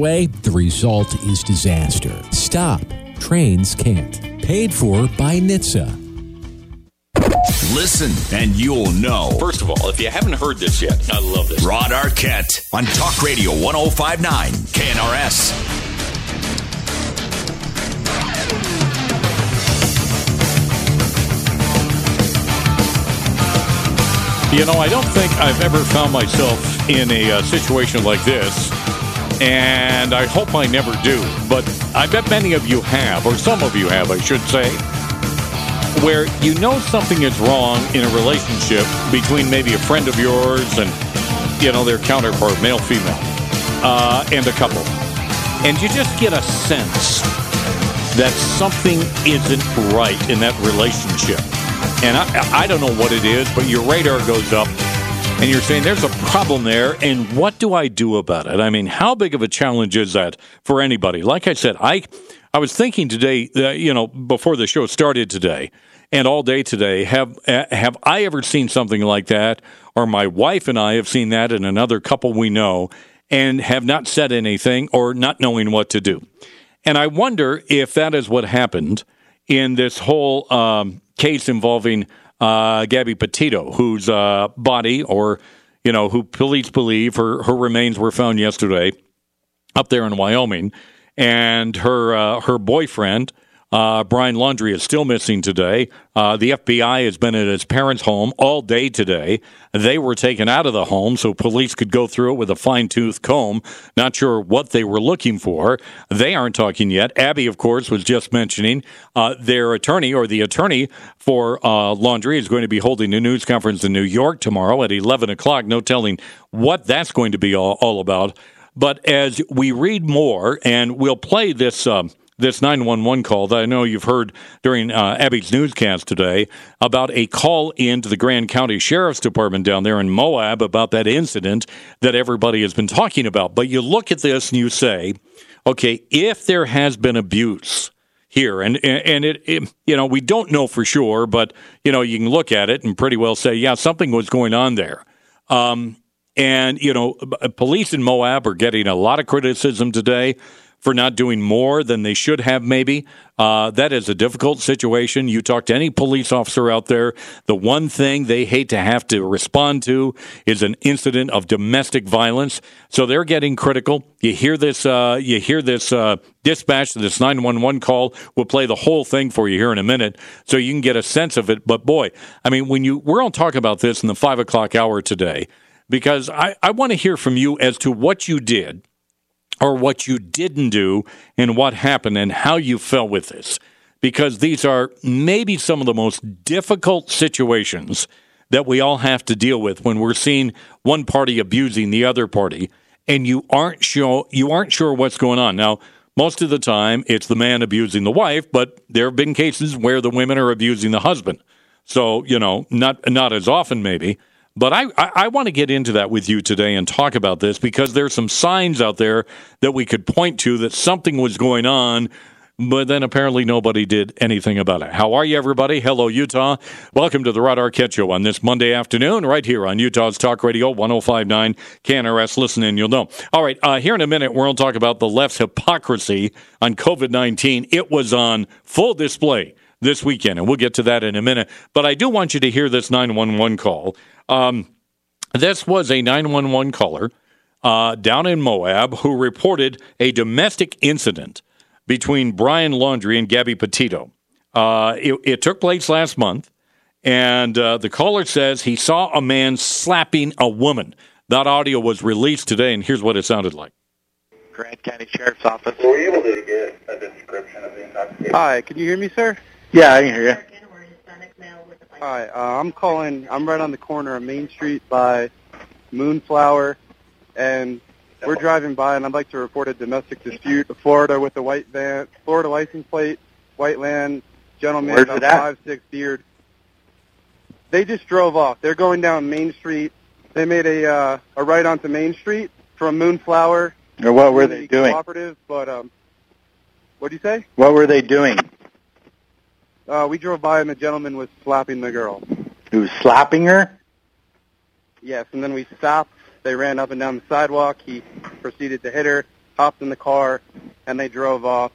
Way, the result is disaster. Stop. Trains can't. Paid for by NHTSA. Listen and you'll know. First of all, if you haven't heard this yet, I love this. Rod Arquette on Talk Radio 1059 KNRS. You know, I don't think I've ever found myself in a uh, situation like this, and I hope I never do. But I bet many of you have, or some of you have, I should say, where you know something is wrong in a relationship between maybe a friend of yours and, you know, their counterpart, male, female, uh, and a couple. And you just get a sense that something isn't right in that relationship. And I, I don't know what it is, but your radar goes up and you're saying there's a problem there. And what do I do about it? I mean, how big of a challenge is that for anybody? Like I said, I, I was thinking today, uh, you know, before the show started today and all day today, have, uh, have I ever seen something like that? Or my wife and I have seen that in another couple we know and have not said anything or not knowing what to do. And I wonder if that is what happened in this whole um, case involving uh, Gabby Petito, whose uh, body, or you know, who police believe her her remains were found yesterday up there in Wyoming, and her uh, her boyfriend. Uh, Brian Laundrie is still missing today. Uh, the FBI has been at his parents' home all day today. They were taken out of the home so police could go through it with a fine tooth comb. Not sure what they were looking for. They aren't talking yet. Abby, of course, was just mentioning uh, their attorney or the attorney for uh, Laundrie is going to be holding a news conference in New York tomorrow at 11 o'clock. No telling what that's going to be all, all about. But as we read more, and we'll play this. Um, this 911 call that I know you've heard during uh, Abby's newscast today about a call into the Grand County Sheriff's Department down there in Moab about that incident that everybody has been talking about. But you look at this and you say, okay, if there has been abuse here, and and it, it you know we don't know for sure, but you know you can look at it and pretty well say, yeah, something was going on there. Um, and you know, police in Moab are getting a lot of criticism today for not doing more than they should have, maybe. Uh, that is a difficult situation. You talk to any police officer out there, the one thing they hate to have to respond to is an incident of domestic violence. So they're getting critical. You hear this, uh, you hear this uh, dispatch, this 911 call. We'll play the whole thing for you here in a minute so you can get a sense of it. But boy, I mean, when you, we're all talking about this in the five o'clock hour today because I, I want to hear from you as to what you did or what you didn't do and what happened and how you fell with this. Because these are maybe some of the most difficult situations that we all have to deal with when we're seeing one party abusing the other party and you aren't sure you aren't sure what's going on. Now, most of the time it's the man abusing the wife, but there have been cases where the women are abusing the husband. So, you know, not not as often maybe, but I, I, I want to get into that with you today and talk about this because there's some signs out there that we could point to that something was going on, but then apparently nobody did anything about it. How are you, everybody? Hello, Utah. Welcome to the Rod Arquette Show on this Monday afternoon, right here on Utah's Talk Radio 1059 KNRS. Listen and you'll know. All right, uh, here in a minute, we're going to talk about the left's hypocrisy on COVID 19. It was on full display this weekend, and we'll get to that in a minute. But I do want you to hear this 911 call. Um, this was a 911 caller uh, down in Moab who reported a domestic incident between Brian Laundrie and Gabby Petito. Uh, it, it, took place last month, and uh, the caller says he saw a man slapping a woman. That audio was released today, and here's what it sounded like. Grand County Sheriff's Office. Were you able to get a description of the intoxication? Hi, can you hear me, sir? Yeah, I can hear you. Hi, uh, I'm calling. I'm right on the corner of Main Street by Moonflower, and We're driving by, and I'd like to report a domestic dispute. Florida with a white van, Florida license plate, white land, gentleman, Where's about it at? five six beard. They just drove off. They're going down Main Street. They made a uh, a right onto Main Street from Moonflower. Or what were they doing? Cooperative, but um, what do you say? What were they doing? Uh, we drove by, and the gentleman was slapping the girl. He was slapping her? Yes, and then we stopped. They ran up and down the sidewalk. He proceeded to hit her, hopped in the car, and they drove off.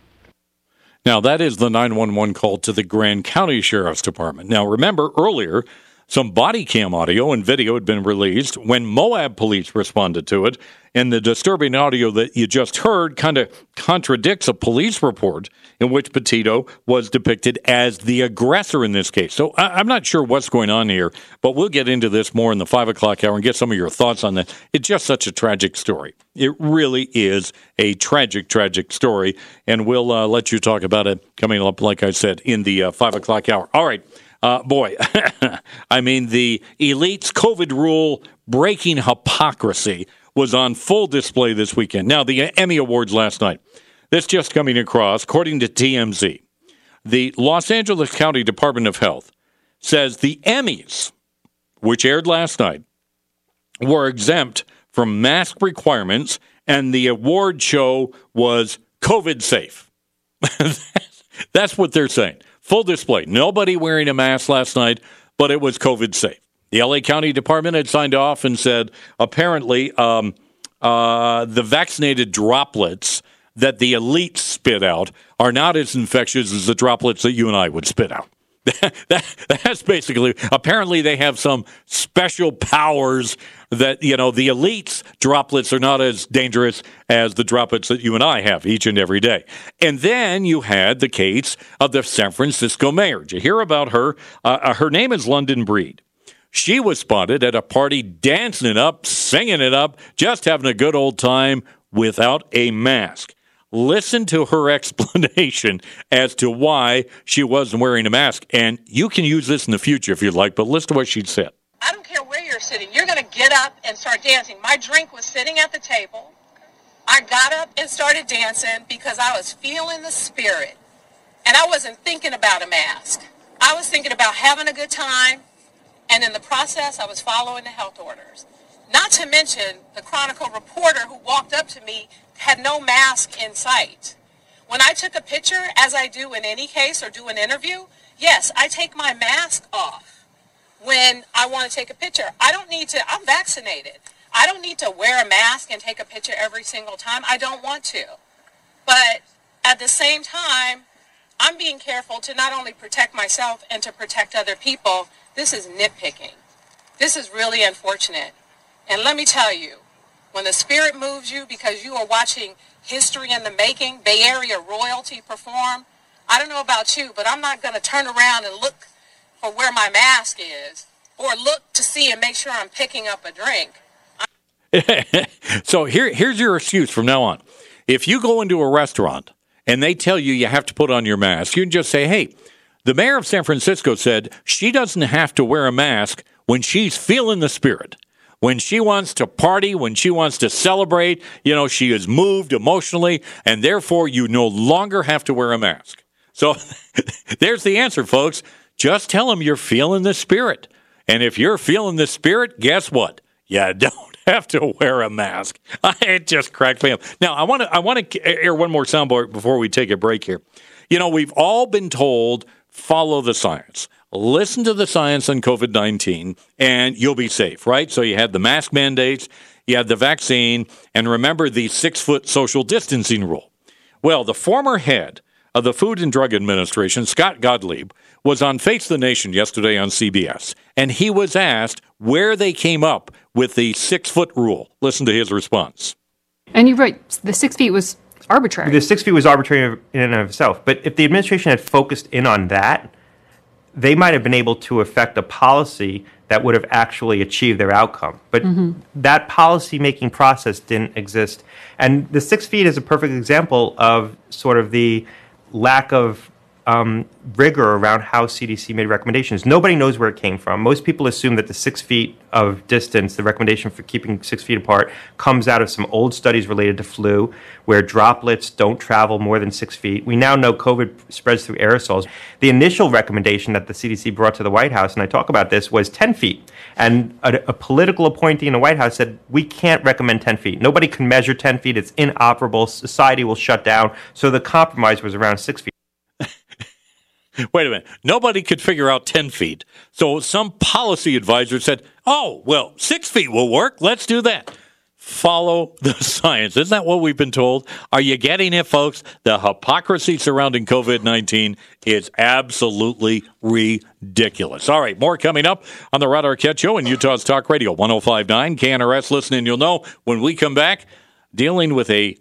Now, that is the 911 call to the Grand County Sheriff's Department. Now, remember earlier, some body cam audio and video had been released when Moab police responded to it, and the disturbing audio that you just heard kind of contradicts a police report in which Petito was depicted as the aggressor in this case. So I- I'm not sure what's going on here, but we'll get into this more in the five o'clock hour and get some of your thoughts on that. It's just such a tragic story. It really is a tragic, tragic story, and we'll uh, let you talk about it coming up, like I said, in the uh, five o'clock hour. All right. Uh, boy, I mean, the elite's COVID rule breaking hypocrisy was on full display this weekend. Now, the Emmy Awards last night. This just coming across, according to TMZ. The Los Angeles County Department of Health says the Emmys, which aired last night, were exempt from mask requirements and the award show was COVID safe. That's what they're saying. Full display. Nobody wearing a mask last night, but it was COVID safe. The LA County Department had signed off and said apparently um, uh, the vaccinated droplets that the elite spit out are not as infectious as the droplets that you and I would spit out. that, that's basically apparently they have some special powers that you know the elites droplets are not as dangerous as the droplets that you and I have each and every day. And then you had the case of the San Francisco mayor. Did you hear about her? Uh, uh, her name is London Breed. She was spotted at a party dancing it up, singing it up, just having a good old time without a mask. Listen to her explanation as to why she wasn't wearing a mask. And you can use this in the future if you'd like, but listen to what she said. I don't care where you're sitting. You're going to get up and start dancing. My drink was sitting at the table. I got up and started dancing because I was feeling the spirit. And I wasn't thinking about a mask. I was thinking about having a good time. And in the process, I was following the health orders. Not to mention the Chronicle reporter who walked up to me had no mask in sight. When I took a picture, as I do in any case or do an interview, yes, I take my mask off when I want to take a picture. I don't need to, I'm vaccinated. I don't need to wear a mask and take a picture every single time. I don't want to. But at the same time, I'm being careful to not only protect myself and to protect other people. This is nitpicking. This is really unfortunate. And let me tell you, when the spirit moves you because you are watching history in the making, Bay Area royalty perform, I don't know about you, but I'm not going to turn around and look for where my mask is or look to see and make sure I'm picking up a drink. so here, here's your excuse from now on. If you go into a restaurant and they tell you you have to put on your mask, you can just say, hey, the mayor of San Francisco said she doesn't have to wear a mask when she's feeling the spirit. When she wants to party, when she wants to celebrate, you know, she is moved emotionally, and therefore you no longer have to wear a mask. So there's the answer, folks. Just tell them you're feeling the spirit. And if you're feeling the spirit, guess what? You don't have to wear a mask. It just cracked me up. Now, I want to I want to air one more soundboard before we take a break here. You know, we've all been told follow the science. Listen to the science on COVID 19 and you'll be safe, right? So you had the mask mandates, you had the vaccine, and remember the six foot social distancing rule. Well, the former head of the Food and Drug Administration, Scott Gottlieb, was on Face the Nation yesterday on CBS, and he was asked where they came up with the six foot rule. Listen to his response. And you're right, the six feet was arbitrary. The six feet was arbitrary in and of itself. But if the administration had focused in on that, they might have been able to affect a policy that would have actually achieved their outcome. But Mhm. that policy making process didn't exist. And the six feet is a perfect example of sort of the lack of um, rigor around how CDC made recommendations. Nobody knows where it came from. Most people assume that the six feet of distance, the recommendation for keeping six feet apart, comes out of some old studies related to flu, where droplets don't travel more than six feet. We now know COVID spreads through aerosols. The initial recommendation that the CDC brought to the White House, and I talk about this, was 10 feet. And a, a political appointee in the White House said, We can't recommend 10 feet. Nobody can measure 10 feet. It's inoperable. Society will shut down. So the compromise was around six feet. Wait a minute. Nobody could figure out 10 feet. So some policy advisor said, oh, well, six feet will work. Let's do that. Follow the science. Isn't that what we've been told? Are you getting it, folks? The hypocrisy surrounding COVID 19 is absolutely ridiculous. All right, more coming up on the Rod Arquette Show and Utah's Talk Radio 1059. KNRS listening, you'll know when we come back, dealing with a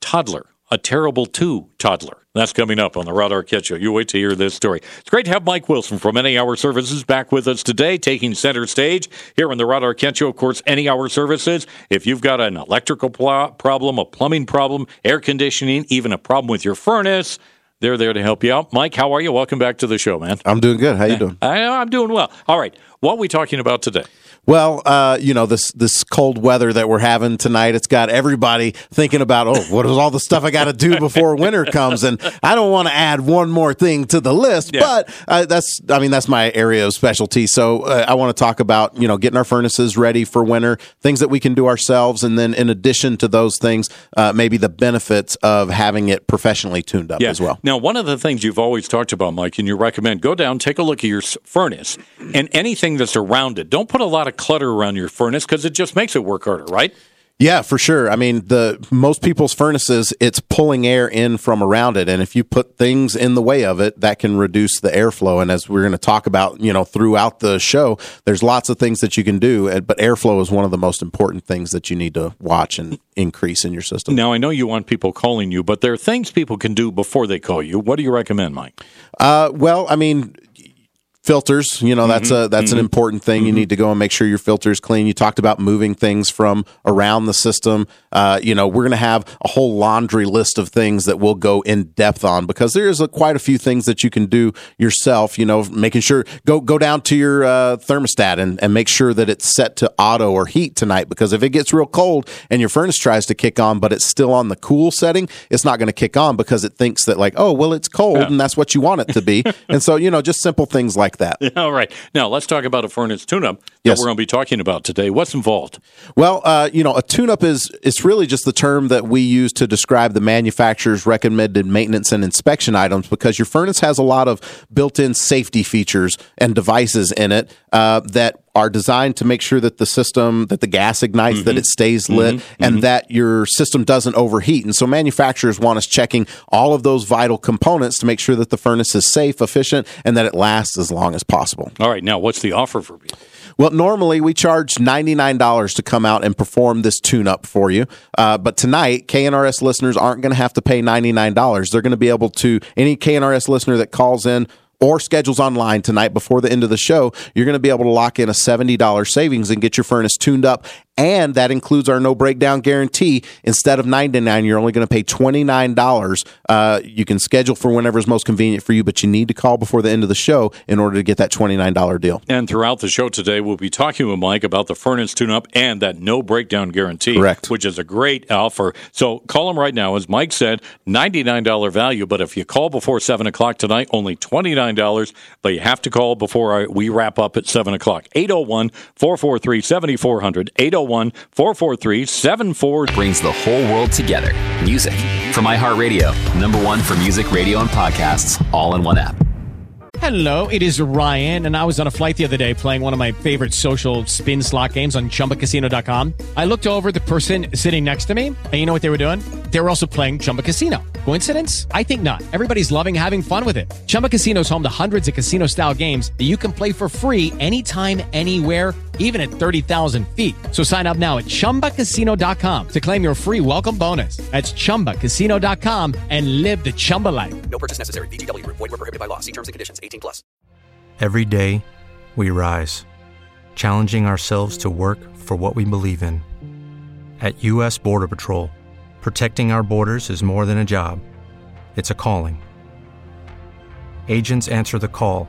toddler, a terrible two toddler. That's coming up on the Rod Arquette Show. You wait to hear this story. It's great to have Mike Wilson from Any Hour Services back with us today, taking center stage here on the Rod Arquette Show. Of course, Any Hour Services. If you've got an electrical pl- problem, a plumbing problem, air conditioning, even a problem with your furnace, they're there to help you out. Mike, how are you? Welcome back to the show, man. I'm doing good. How you doing? I, I'm doing well. All right. What are we talking about today? Well, uh, you know this this cold weather that we're having tonight. It's got everybody thinking about, oh, what is all the stuff I got to do before winter comes? And I don't want to add one more thing to the list, Yeah. but uh, that's I mean that's my area of specialty. So uh, I want to talk about you know getting our furnaces ready for winter, things that we can do ourselves, and then in addition to those things, uh, maybe the benefits of having it professionally tuned up as well. Now, one of the things you've always talked about, Mike, and you recommend go down, take a look at your furnace and anything that's around it. Don't put a lot of clutter around your furnace because it just makes it work harder, right? Yeah, for sure. I mean, the most people's furnaces, it's pulling air in from around it, and if you put things in the way of it, that can reduce the airflow. And as we're going to talk about, you know, throughout the show, there's lots of things that you can do, but airflow is one of the most important things that you need to watch and increase in your system. Now, I know you want people calling you, but there are things people can do before they call you. What do you recommend, Mike? Uh, well, I mean, filters. You know, that's a that's an important thing. You need to go and make sure your filter is clean. You talked about moving things from around the system. Uh, you know, we're going to have a whole laundry list of things that we'll go in depth on because there is a, quite a few things that you can do yourself. You know, making sure go go down to your uh, thermostat and, and make sure that it's set to auto or heat tonight because if it gets real cold and your furnace tries to kick on but it's still on the cool setting, it's not going to kick on because it thinks that like, oh well, it's cold Yeah. and that's what you want it to be. and so you know, just simple things like that. All right. Now, let's talk about a furnace tune-up Yes. we're going to be talking about today. What's involved? Well, uh, you know, a tune-up is it's really just the term that we use to describe the manufacturer's recommended maintenance and inspection items because your furnace has a lot of built-in safety features and devices in it uh, that are designed to make sure that the system that the gas ignites that it stays lit and that your system doesn't overheat and so manufacturers want us checking all of those vital components to make sure that the furnace is safe efficient and that it lasts as long as possible All right. Now, what's the offer for people? Well, normally we charge $99 to come out and perform this tune up for you. Uh, but tonight, KNRS listeners aren't going to have to pay $99. They're going to be able to, any KNRS listener that calls in or schedules online tonight before the end of the show, you're going to be able to lock in a $70 savings and get your furnace tuned up. And that includes our no breakdown guarantee. Instead of 99, you're only going to pay $29. Uh, you can schedule for whenever is most convenient for you, but you need to call before the end of the show in order to get that $29 deal. And throughout the show today, we'll be talking with Mike about the furnace tune-up and that no breakdown guarantee, Correct. which is a great offer. So call him right now. As Mike said, $99 value, but if you call before 7 o'clock tonight, only $29, but you have to call before I, we wrap up at 7 o'clock. 801-443-7400, 801-443-7400. brings the whole world together. Music from iHeartRadio, number one for music, radio, and podcasts, all in one app. Hello, it is Ryan, and I was on a flight the other day playing one of my favorite social spin slot games on chumbacasino.com. I looked over at the person sitting next to me, and you know what they were doing? They were also playing Chumba Casino. Coincidence? I think not. Everybody's loving having fun with it. Chumba Casino is home to hundreds of casino style games that you can play for free anytime, anywhere, even at 30,000 feet. So sign up now at chumbacasino.com to claim your free welcome bonus. That's chumbacasino.com and live the Chumba life. No purchase necessary. VGW Group. Void were prohibited by law. See terms and conditions. 18 plus. Every day, we rise, challenging ourselves to work for what we believe in. At U.S. Border Patrol, protecting our borders is more than a job, it's a calling. agents answer the call,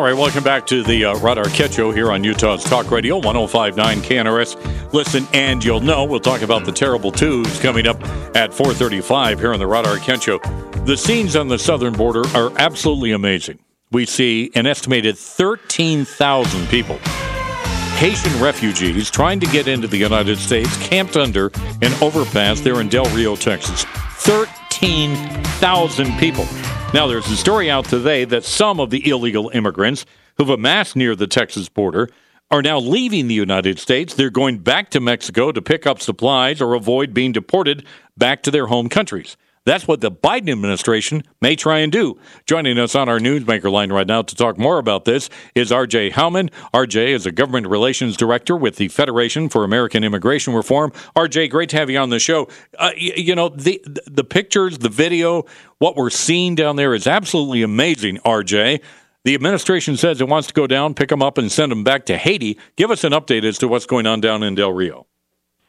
All right, welcome back to the uh, Rod Show here on Utah's Talk Radio 1059 KNRS. Listen, and you'll know we'll talk about the terrible twos coming up at 435 here on the Rod Arquette Show. The scenes on the southern border are absolutely amazing. We see an estimated 13,000 people, Haitian refugees trying to get into the United States, camped under an overpass there in Del Rio, Texas. 13,000 people. Now, there's a story out today that some of the illegal immigrants who've amassed near the Texas border are now leaving the United States. They're going back to Mexico to pick up supplies or avoid being deported back to their home countries. That's what the Biden administration may try and do. Joining us on our newsmaker line right now to talk more about this is RJ Hauman. RJ is a government relations director with the Federation for American Immigration Reform. RJ, great to have you on the show. Uh, you, you know, the the pictures, the video, what we're seeing down there is absolutely amazing, RJ. The administration says it wants to go down, pick them up, and send them back to Haiti. Give us an update as to what's going on down in Del Rio.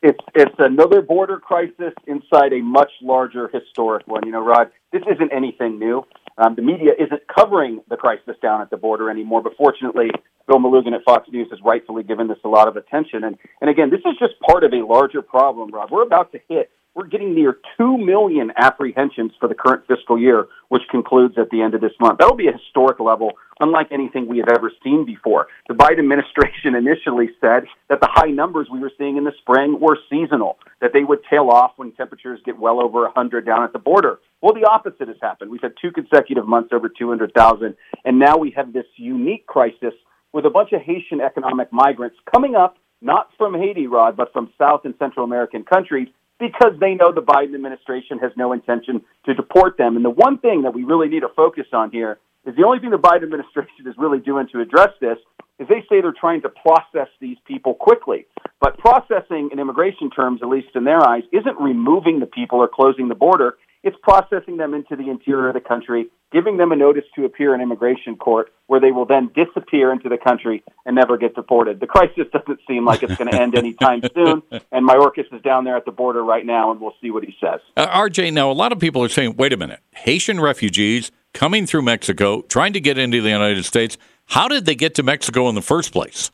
It's it's another border crisis inside a much larger historic one. You know, Rod, this isn't anything new. Um, the media isn't covering the crisis down at the border anymore, but fortunately, Bill Malugin at Fox News has rightfully given this a lot of attention. And and again, this is just part of a larger problem, Rod. We're about to hit we're getting near 2 million apprehensions for the current fiscal year, which concludes at the end of this month. That'll be a historic level, unlike anything we have ever seen before. The Biden administration initially said that the high numbers we were seeing in the spring were seasonal, that they would tail off when temperatures get well over 100 down at the border. Well, the opposite has happened. We've had two consecutive months over 200,000, and now we have this unique crisis with a bunch of Haitian economic migrants coming up, not from Haiti, Rod, but from South and Central American countries because they know the Biden administration has no intention to deport them. And the one thing that we really need to focus on here is the only thing the Biden administration is really doing to address this is they say they're trying to process these people quickly. But processing in immigration terms, at least in their eyes, isn't removing the people or closing the border. It's processing them into the interior of the country, giving them a notice to appear in immigration court, where they will then disappear into the country and never get deported. The crisis doesn't seem like it's going to end anytime soon, and Mayorkas is down there at the border right now, and we'll see what he says. Uh, RJ, now a lot of people are saying, wait a minute, Haitian refugees coming through Mexico, trying to get into the United States. How did they get to Mexico in the first place?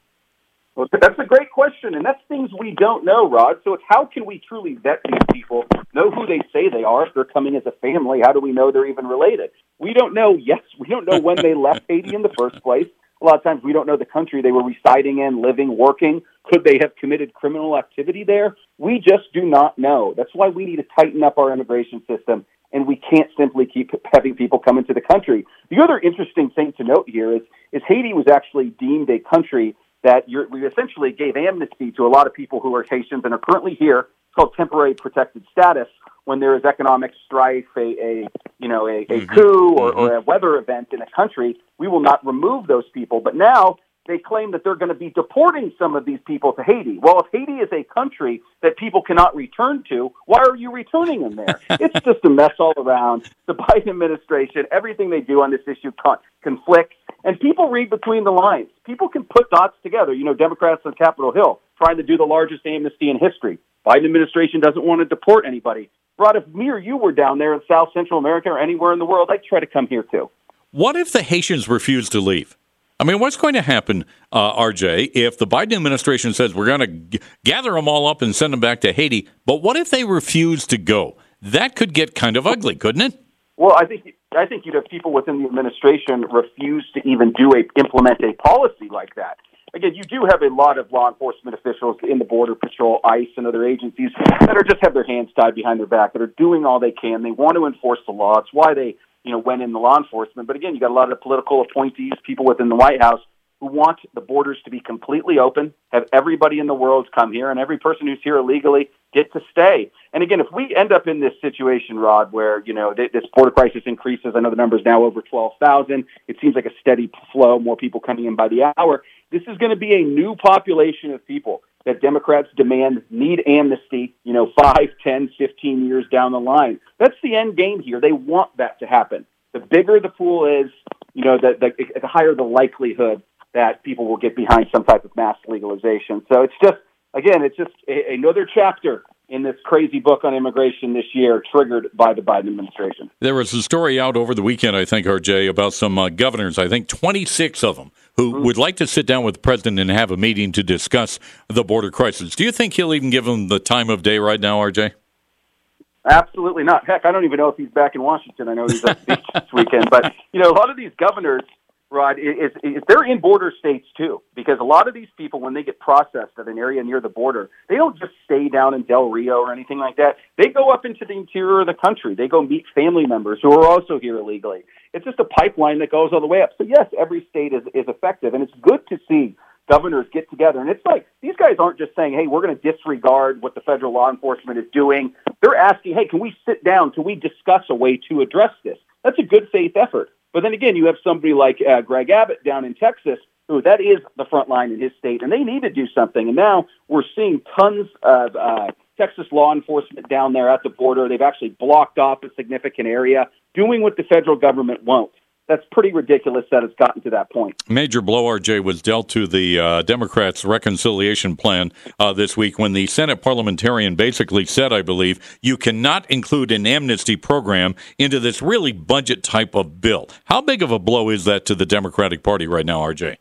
That's a great question, and that's things we don't know, Rod. So it's how can we truly vet these people, know who they say they are, if they're coming as a family? How do we know they're even related? We don't know. Yes, we don't know when they left Haiti in the first place. A lot of times we don't know the country they were residing in, living, working. Could they have committed criminal activity there? We just do not know. That's why we need to tighten up our immigration system, and we can't simply keep having people come into the country. The other interesting thing to note here is, is Haiti was actually deemed a country that you're, we essentially gave amnesty to a lot of people who are Haitians and are currently here. It's called temporary protected status. When there is economic strife, a, a you know a, a mm-hmm. coup or, mm-hmm. or a weather event in a country, we will not remove those people. But now they claim that they're going to be deporting some of these people to Haiti. Well, if Haiti is a country that people cannot return to, why are you returning them there? it's just a mess all around. The Biden administration, everything they do on this issue con- conflicts, and people read between the lines. People can put dots together. You know, Democrats on Capitol Hill trying to do the largest amnesty in history. Biden administration doesn't want to deport anybody. Rod, if me or you were down there in South Central America or anywhere in the world, I'd try to come here too. What if the Haitians refuse to leave? I mean, what's going to happen, uh, RJ, if the Biden administration says we're going to g- gather them all up and send them back to Haiti? But what if they refuse to go? That could get kind of ugly, couldn't it? Well, I think I think you'd have people within the administration refuse to even do a implement a policy like that. Again, you do have a lot of law enforcement officials in the Border Patrol, ICE, and other agencies that are just have their hands tied behind their back, that are doing all they can. They want to enforce the law. It's why they you know, went in the law enforcement. But again, you got a lot of political appointees, people within the White House who want the borders to be completely open, have everybody in the world come here, and every person who's here illegally get to stay. And again, if we end up in this situation, Rod, where you know th- this border crisis increases, I know the number is now over twelve thousand. It seems like a steady flow, more people coming in by the hour. This is going to be a new population of people that Democrats demand need amnesty. You know, five, ten, fifteen years down the line. That's the end game here. They want that to happen. The bigger the pool is, you know, the, the, the higher the likelihood that people will get behind some type of mass legalization. So it's just, again, it's just a, another chapter in this crazy book on immigration this year, triggered by the Biden administration. There was a story out over the weekend, I think, RJ, about some uh, governors, I think 26 of them, who mm-hmm. would like to sit down with the president and have a meeting to discuss the border crisis. Do you think he'll even give them the time of day right now, RJ? Absolutely not. Heck, I don't even know if he's back in Washington. I know he's at the beach this weekend, but you know, a lot of these governors, Rod, is, is they're in border states too, because a lot of these people, when they get processed at an area near the border, they don't just stay down in Del Rio or anything like that. They go up into the interior of the country. They go meet family members who are also here illegally. It's just a pipeline that goes all the way up. So yes, every state is, is effective, and it's good to see governors get together. And it's like these guys aren't just saying, hey, we're going to disregard what the federal law enforcement is doing. They're asking, hey, can we sit down? Can we discuss a way to address this? That's a good faith effort. But then again, you have somebody like uh, Greg Abbott down in Texas, who that is the front line in his state, and they need to do something. And now we're seeing tons of uh, Texas law enforcement down there at the border. They've actually blocked off a significant area, doing what the federal government won't that's pretty ridiculous that it's gotten to that point. Major blow, RJ, was dealt to the uh, Democrats' reconciliation plan uh, this week when the Senate parliamentarian basically said, I believe, you cannot include an amnesty program into this really budget type of bill. How big of a blow is that to the Democratic Party right now, RJ?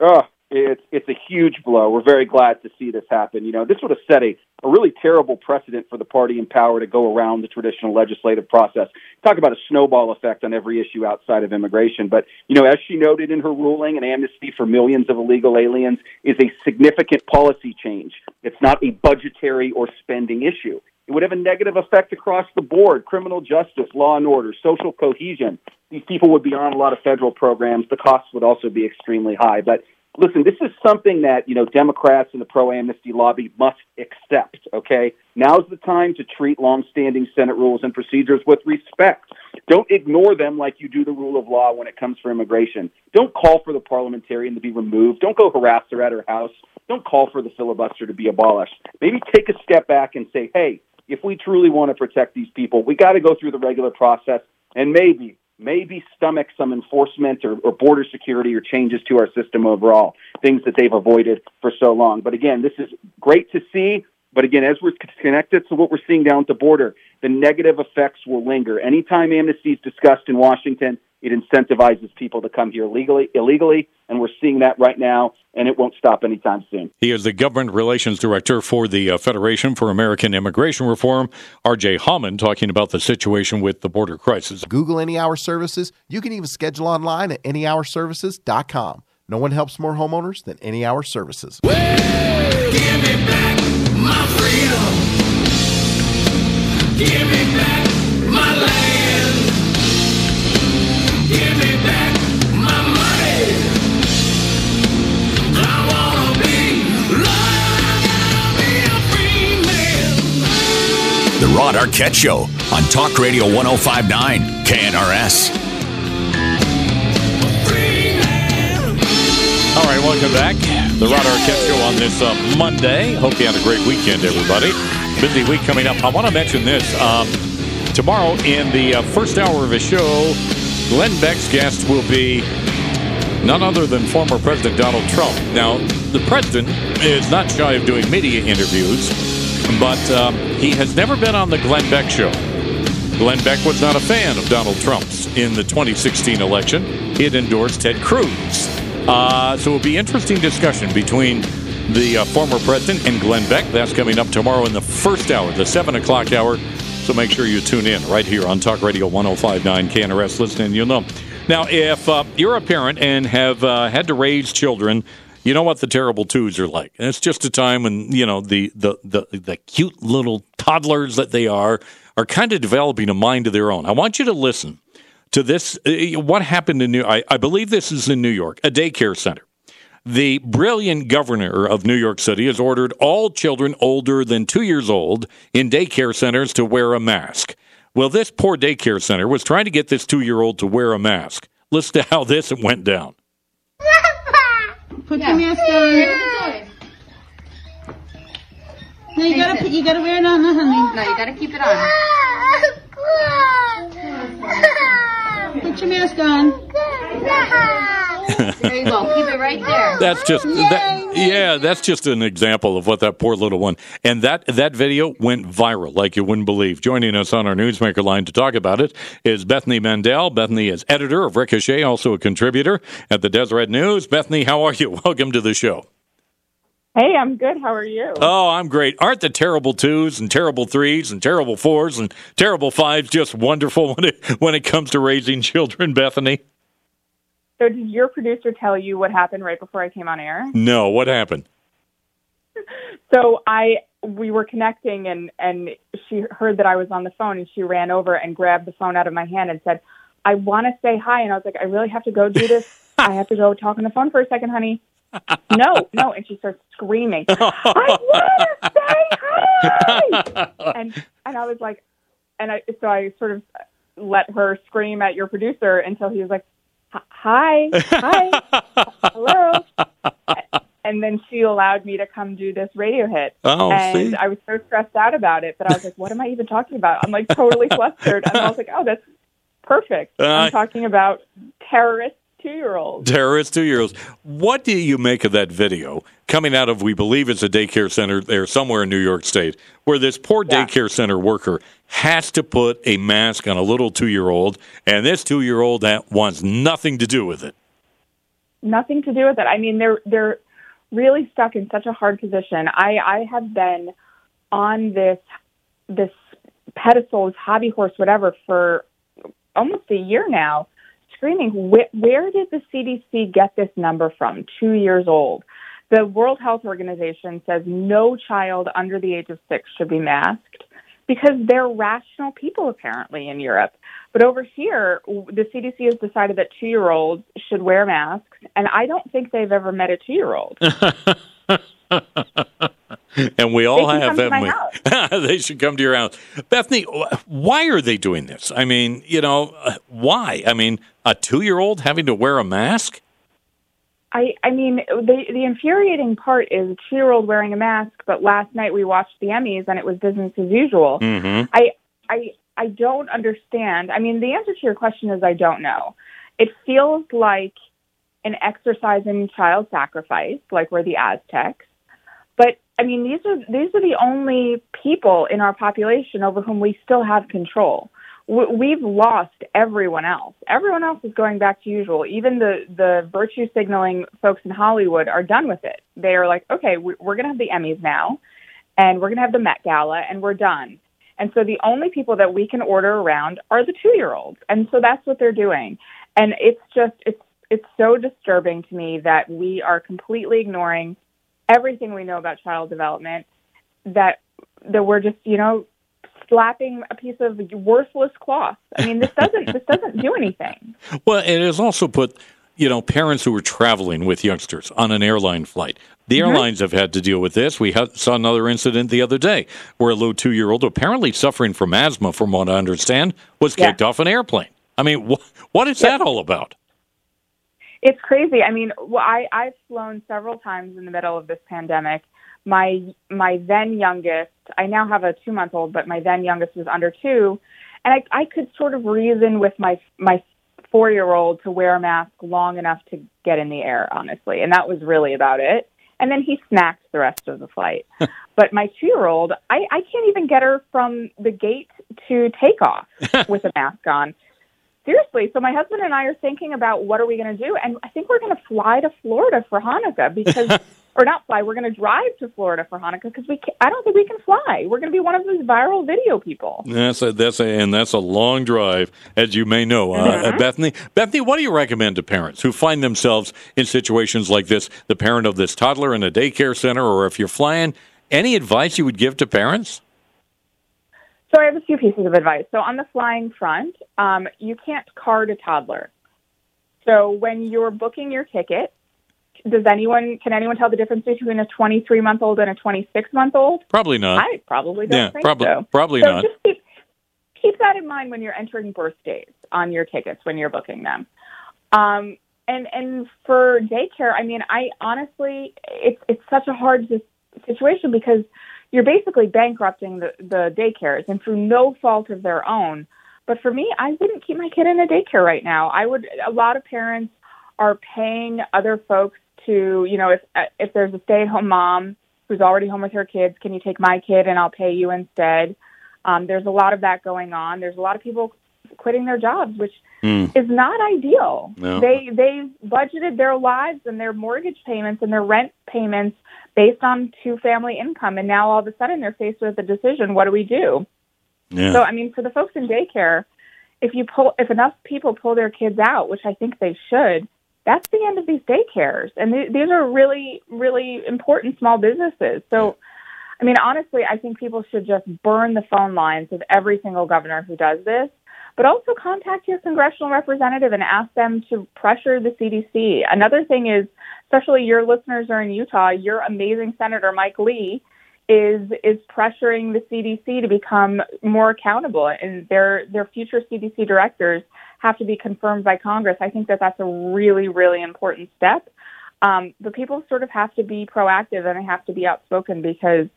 Oh, it's it's a huge blow. We're very glad to see this happen. You know, this would have set a, a really terrible precedent for the party in power to go around the traditional legislative process. Talk about a snowball effect on every issue outside of immigration. But you know, as she noted in her ruling, an amnesty for millions of illegal aliens is a significant policy change. It's not a budgetary or spending issue. It would have a negative effect across the board criminal justice, law and order, social cohesion. These people would be on a lot of federal programs. The costs would also be extremely high. But listen, this is something that, you know, Democrats and the pro amnesty lobby must accept, okay? Now's the time to treat longstanding Senate rules and procedures with respect. Don't ignore them like you do the rule of law when it comes for immigration. Don't call for the parliamentarian to be removed. Don't go harass her at her house. Don't call for the filibuster to be abolished. Maybe take a step back and say, hey, if we truly want to protect these people, we got to go through the regular process and maybe maybe stomach some enforcement or, or, border security or changes to our system overall, things that they've avoided for so long. But again, this is great to see. But again, as we're connected to what we're seeing down at the border, the negative effects will linger. Anytime amnesty is discussed in Washington, it incentivizes people to come here legally, illegally, and we're seeing that right now, and it won't stop anytime soon. He is the government relations director for the uh, Federation for American Immigration Reform, R.J. Hammond, talking about the situation with the border crisis. Google Any Hour Services. You can even schedule online at anyhourservices.com. No one helps more homeowners than Any Hour Services. Well, Rod Arquette Show on Talk Radio 1059 KNRS. All right, welcome back. The Rod Arquette Show on this uh, Monday. Hope you had a great weekend, everybody. Busy week coming up. I want to mention this. Um, tomorrow, in the uh, first hour of the show, Glenn Beck's guest will be none other than former President Donald Trump. Now, the president is not shy of doing media interviews, but um, he has never been on the Glenn Beck show. Glenn Beck was not a fan of Donald Trump's in the 2016 election. He had endorsed Ted Cruz. Uh, so it'll be interesting discussion between the uh, former president and Glenn Beck. That's coming up tomorrow in the first hour, the 7 o'clock hour. So make sure you tune in right here on Talk Radio 1059 KNRS. Listen and you'll know. Now, if uh, you're a parent and have uh, had to raise children, you know what the terrible twos are like. And it's just a time when, you know, the, the, the, the cute little toddlers that they are are kind of developing a mind of their own. I want you to listen to this. Uh, what happened in New I, I believe this is in New York, a daycare center. The brilliant governor of New York City has ordered all children older than two years old in daycare centers to wear a mask. Well, this poor daycare center was trying to get this two year old to wear a mask. Listen to how this went down. Put your mask on. No, you gotta put, you gotta wear it on, huh, honey. No, you gotta keep it on. Put your mask on. there you go. Keep it right there. That's just that, yeah, that's just an example of what that poor little one. And that that video went viral like you wouldn't believe. Joining us on our newsmaker line to talk about it is Bethany Mandel. Bethany is editor of Ricochet, also a contributor at the Deseret News. Bethany, how are you? Welcome to the show. Hey, I'm good. How are you? Oh, I'm great. Aren't the terrible twos and terrible threes and terrible fours and terrible fives just wonderful when it when it comes to raising children, Bethany? So, did your producer tell you what happened right before I came on air? No, what happened? So I we were connecting and and she heard that I was on the phone and she ran over and grabbed the phone out of my hand and said, "I want to say hi." And I was like, "I really have to go do this. I have to go talk on the phone for a second, honey." No, no, and she starts screaming. I want to say hi, and and I was like, and I so I sort of let her scream at your producer until he was like, "Hi, hi, hello." And then she allowed me to come do this radio hit. Oh, and see? I was so stressed out about it that I was like, "What am I even talking about?" I'm like totally flustered, and I was like, "Oh, that's perfect." Uh, I'm talking about terrorist two-year-olds. Terrorist two year olds. What do you make of that video coming out of, we believe it's a daycare center there somewhere in New York State, where this poor daycare center worker has to put a mask on a little two year old, and this two year old that wants nothing to do with it? nothing to do with it. I mean, they're they're really stuck in such a hard position. I I have been on this this pedestal, this hobby horse, whatever, for almost a year now, screaming, where, where did the CDC get this number from? Two years old. The World Health Organization says no child under the age of six should be masked because they're rational people apparently in Europe. But over here, the CDC has decided that two year olds should wear masks, and I don't think they've ever met a two year old. And we all have, haven't we? they should come to your house. Bethany, why are they doing this? I mean, you know, uh, why? I mean, a two year old having to wear a mask? I, I mean, the the infuriating part is a two year old wearing a mask. But last night we watched the Emmys, and it was business as usual. Mm-hmm. I I I don't understand. I mean, the answer to your question is I don't know. It feels like an exercise in child sacrifice, like we're the Aztecs. But I mean, these are these are the only people in our population over whom we still have control. We've lost everyone else. Everyone else is going back to usual. Even the the virtue signaling folks in Hollywood are done with it. They are like, okay, we're going to have the Emmys now, and we're going to have the Met Gala, and we're done. And so the only people that we can order around are the two year olds, and so that's what they're doing. And it's just it's it's so disturbing to me that we are completely ignoring everything we know about child development. That that we're just you know slapping a piece of worthless cloth. I mean, this doesn't this doesn't do anything. Well, it has also put, you know, parents who are traveling with youngsters on an airline flight. The Mm-hmm. airlines have had to deal with this. We had, saw another incident the other day where a little two year old, apparently suffering from asthma, from what I understand, was Yeah. kicked off an airplane. I mean, wh- what is that all about? It's crazy. I mean, well, I I've flown several times in the middle of this pandemic. My my then youngest, I now have a two month old, but my then youngest was under two, and I I could sort of reason with my my four year old to wear a mask long enough to get in the air, honestly, and that was really about it. And then he snacked the rest of the flight. but my two year old, I I can't even get her from the gate to take off with a mask on seriously so my husband and i are thinking about what are we going to do and i think we're going to fly to florida for hanukkah because or not fly we're going to drive to florida for hanukkah because we can, i don't think we can fly we're going to be one of those viral video people That's a, that's a, and that's a long drive, as you may know. Uh, Mhm. Bethany, Bethany, what do you recommend to parents who find themselves in situations like this? The parent of this toddler in a daycare center, or if you're flying, any advice you would give to parents? So i have a few pieces of advice so on the flying front um, you can't card a toddler so when you're booking your ticket does anyone can anyone tell the difference between a 23 month old and a 26 month old? Probably not. I probably don't yeah, think probably so. probably so not. Just keep, keep that in mind when you're entering birthdays on your tickets when you're booking them. Um, and and for daycare, I mean, I honestly, it's it's such a hard situation because you're basically bankrupting the the daycares, and through no fault of their own. But for me, I wouldn't keep my kid in a daycare right now. I would. A lot of parents are paying other folks to, you know, if if there's a stay-at-home mom who's already home with her kids, can you take my kid and I'll pay you instead? Um, there's a lot of that going on. There's a lot of people quitting their jobs, which Hmm. is not ideal. No. They they budgeted their lives and their mortgage payments and their rent payments based on two family income, and now all of a sudden they're faced with a decision: what do we do? Yeah. So, I mean, for the folks in daycare, if you pull, if enough people pull their kids out, which I think they should, that's the end of these daycares, and th- these are really, really important small businesses. So, I mean, honestly, I think people should just burn the phone lines of every single governor who does this, but also contact your congressional representative and ask them to pressure the CDC. Another thing is, especially your listeners are in Utah, your amazing Senator Mike Lee is is pressuring the CDC to become more accountable, and their their future CDC directors have to be confirmed by Congress. I think that that's a really really important step. Um, but people sort of have to be proactive and they have to be outspoken because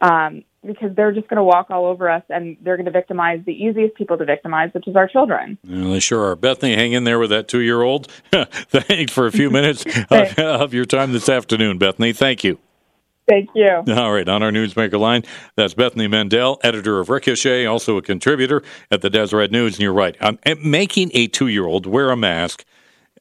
um, because they're just going to walk all over us and they're going to victimize the easiest people to victimize, which is our children. Well, they sure are. Bethany, hang in there with that two year old. Thanks for a few minutes of, of your time this afternoon, Bethany. Thank you. Thank you. All right, on our newsmaker line, that's Bethany Mandel, editor of Ricochet, also a contributor at the Deseret News. And you're right, and making a two year old wear a mask,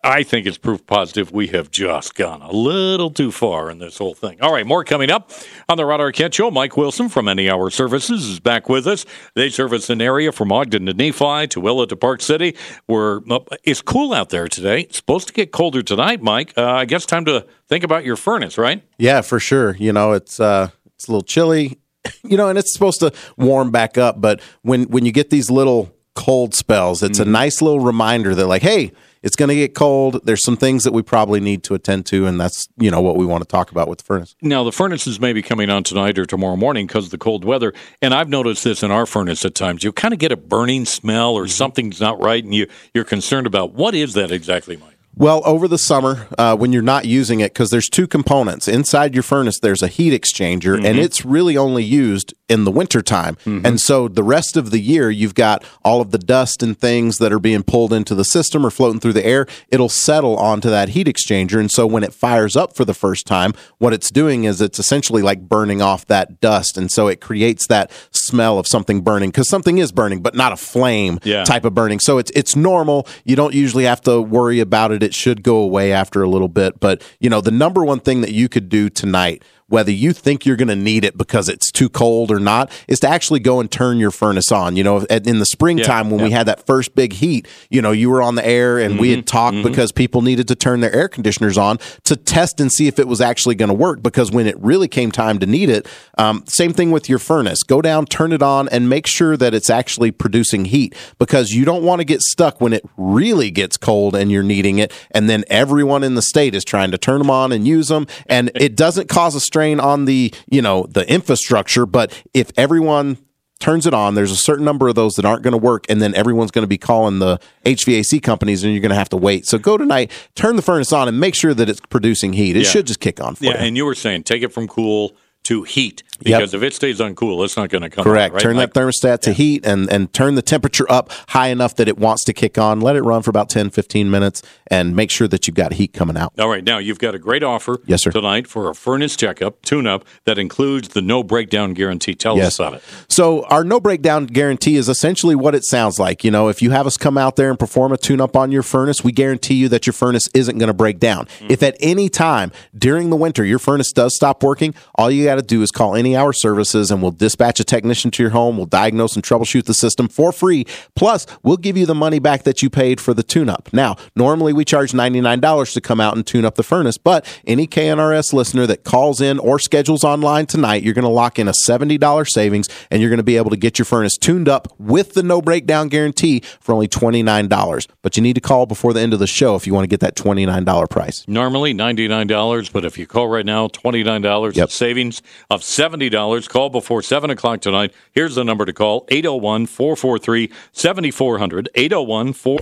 I think it's proof positive we have just gone a little too far in this whole thing. All right, more coming up on the Rod Arquette Show. Mike Wilson from Any Hour Services is back with us. They service an area from Ogden to Nephi to Tooele to Park City. Where it's cool out there today. It's supposed to get colder tonight, Mike. Uh, I guess time to think about your furnace, right? Yeah, for sure. You know, it's uh it's a little chilly, you know, and it's supposed to warm back up, but when when you get these little cold spells, it's a nice little reminder that like, hey, it's going to get cold. There's some things that we probably need to attend to and that's, you know, what we want to talk about with the furnace. Now, the furnaces may be coming on tonight or tomorrow morning because of the cold weather. And I've noticed this in our furnace at times. You kind of get a burning smell or mm-hmm. something's not right, and you, you're concerned about what is that exactly, Mike? Well, over the summer, uh, when you're not using it, because there's two components. Inside your furnace, there's a heat exchanger, and it's really only used in the wintertime. And so the rest of the year, you've got all of the dust and things that are being pulled into the system or floating through the air. It'll settle onto that heat exchanger. And so when it fires up for the first time, what it's doing is it's essentially like burning off that dust. And so it creates that smell of something burning because something is burning, but not a flame Yeah. type of burning. So it's it's normal. You don't usually have to worry about it. It should go away after a little bit. But you know, the number one thing that you could do tonight, whether you think you're going to need it because it's too cold or not, is to actually go and turn your furnace on. You know, in the springtime when we had that first big heat, you know, you were on the air and we had talked because people needed to turn their air conditioners on to test and see if it was actually going to work. Because when it really came time to need it, um, same thing with your furnace. Go down, turn it on, and make sure that it's actually producing heat because you don't want to get stuck when it really gets cold and you're needing it, and then everyone in the state is trying to turn them on and use them, and it doesn't cause a strain on the you know the infrastructure. But if everyone turns it on. There's a certain number of those that aren't going to work, and then everyone's going to be calling the HVAC companies, and you're going to have to wait. So go tonight, turn the furnace on, and make sure that it's producing heat. It Yeah. should just kick on for Yeah, you. and you were saying take it from cool to heat because if it stays uncool, it's not going to come Correct. on, right? Turn Mike? that thermostat to heat and, and turn the temperature up high enough that it wants to kick on. Let it run for about 10, 15 minutes and make sure that you've got heat coming out. All right, now you've got a great offer Yes, sir. tonight for a furnace checkup, tune up that includes the no breakdown guarantee. Tell us about it. So our no breakdown guarantee is essentially what it sounds like. You know, if you have us come out there and perform a tune up on your furnace, we guarantee you that your furnace isn't going to break down. Mm-hmm. If at any time during the winter your furnace does stop working, all you got to do is call any any hour services and we'll dispatch a technician to your home. We'll diagnose and troubleshoot the system for free. Plus, we'll give you the money back that you paid for the tune up. Now, normally we charge $99 to come out and tune up the furnace, but any KNRS listener that calls in or schedules online tonight, you're going to lock in a $70 savings and you're going to be able to get your furnace tuned up with the no breakdown guarantee for only $29. But you need to call before the end of the show if you want to get that $29 price. Normally $99, but if you call right now, $29 Yep. savings of $70. Call before 7 o'clock tonight. Here's the number to call 801 443 7400. 801 4.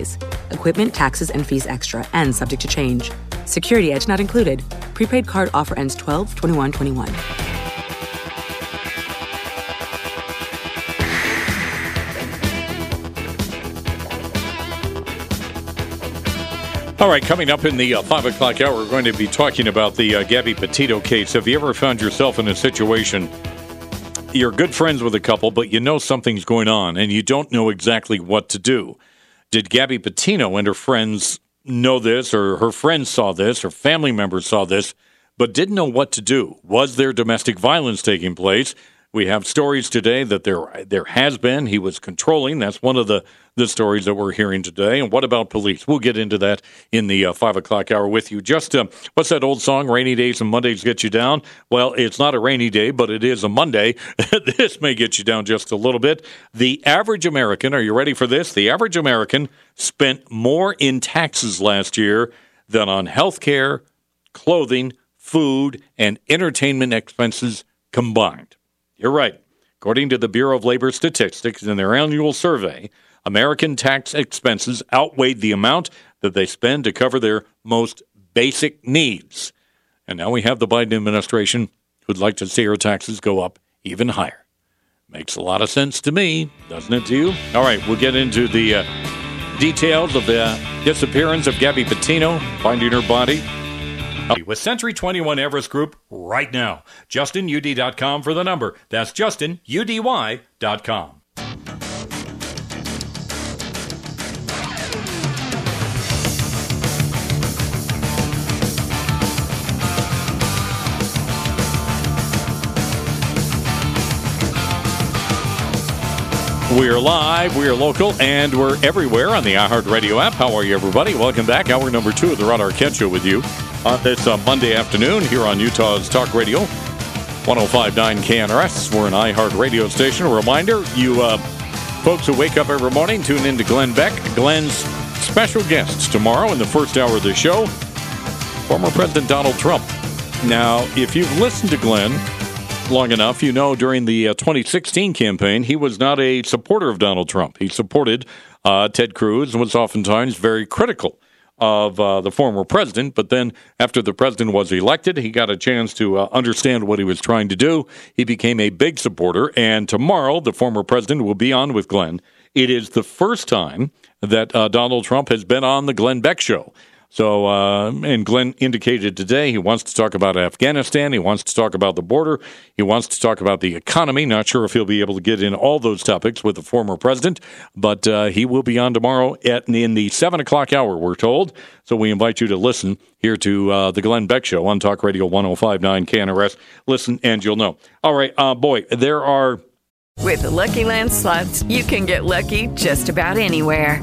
Equipment, taxes, and fees extra and subject to change. Security Edge not included. Prepaid card offer ends 12 21 21. All right, coming up in the uh, 5 o'clock hour, we're going to be talking about the uh, Gabby Petito case. Have you ever found yourself in a situation you're good friends with a couple, but you know something's going on and you don't know exactly what to do? Did Gabby Petito and her friends know this, or her friends saw this, or family members saw this, but didn't know what to do? Was there domestic violence taking place? We have stories today that there there has been. He was controlling. That's one of the, the stories that we're hearing today. And what about police? We'll get into that in the uh, five o'clock hour with you. Just uh, what's that old song? Rainy days and Mondays get you down. Well, it's not a rainy day, but it is a Monday. this may get you down just a little bit. The average American. Are you ready for this? The average American spent more in taxes last year than on health care, clothing, food, and entertainment expenses combined. You're right. According to the Bureau of Labor Statistics in their annual survey, American tax expenses outweighed the amount that they spend to cover their most basic needs. And now we have the Biden administration who'd like to see our taxes go up even higher. Makes a lot of sense to me, doesn't it to you? All right, we'll get into the uh, details of the disappearance of Gabby Petito, finding her body. With Century 21 Everest Group right now. JustinUDY.com for the number. That's JustinUDY.com. We are live, we are local, and we're everywhere on the iHeartRadio app. How are you, everybody? Welcome back. Hour number two of the Rod Arquette Show with you on this uh, Monday afternoon here on Utah's Talk Radio, 1059 KNRS. We're an iHeart radio station. A reminder, you uh, folks who wake up every morning, tune in to Glenn Beck. Glenn's special guests tomorrow in the first hour of the show, former President Donald Trump. Now, if you've listened to Glenn long enough, you know during the uh, 2016 campaign, he was not a supporter of Donald Trump. He supported uh, Ted Cruz and was oftentimes very critical of uh, the former president. But then, after the president was elected, he got a chance to uh, understand what he was trying to do. He became a big supporter. And tomorrow, the former president will be on with Glenn. It is the first time that uh, Donald Trump has been on the Glenn Beck show. So, uh, and Glenn indicated today he wants to talk about Afghanistan. He wants to talk about the border. He wants to talk about the economy. Not sure if he'll be able to get in all those topics with the former president, but uh, he will be on tomorrow at in the seven o'clock hour. We're told. So we invite you to listen here to uh, the Glenn Beck Show on Talk Radio 105.9 KNRS. Listen, and you'll know. All right, uh, boy, there are. With the Lucky Land slots, you can get lucky just about anywhere.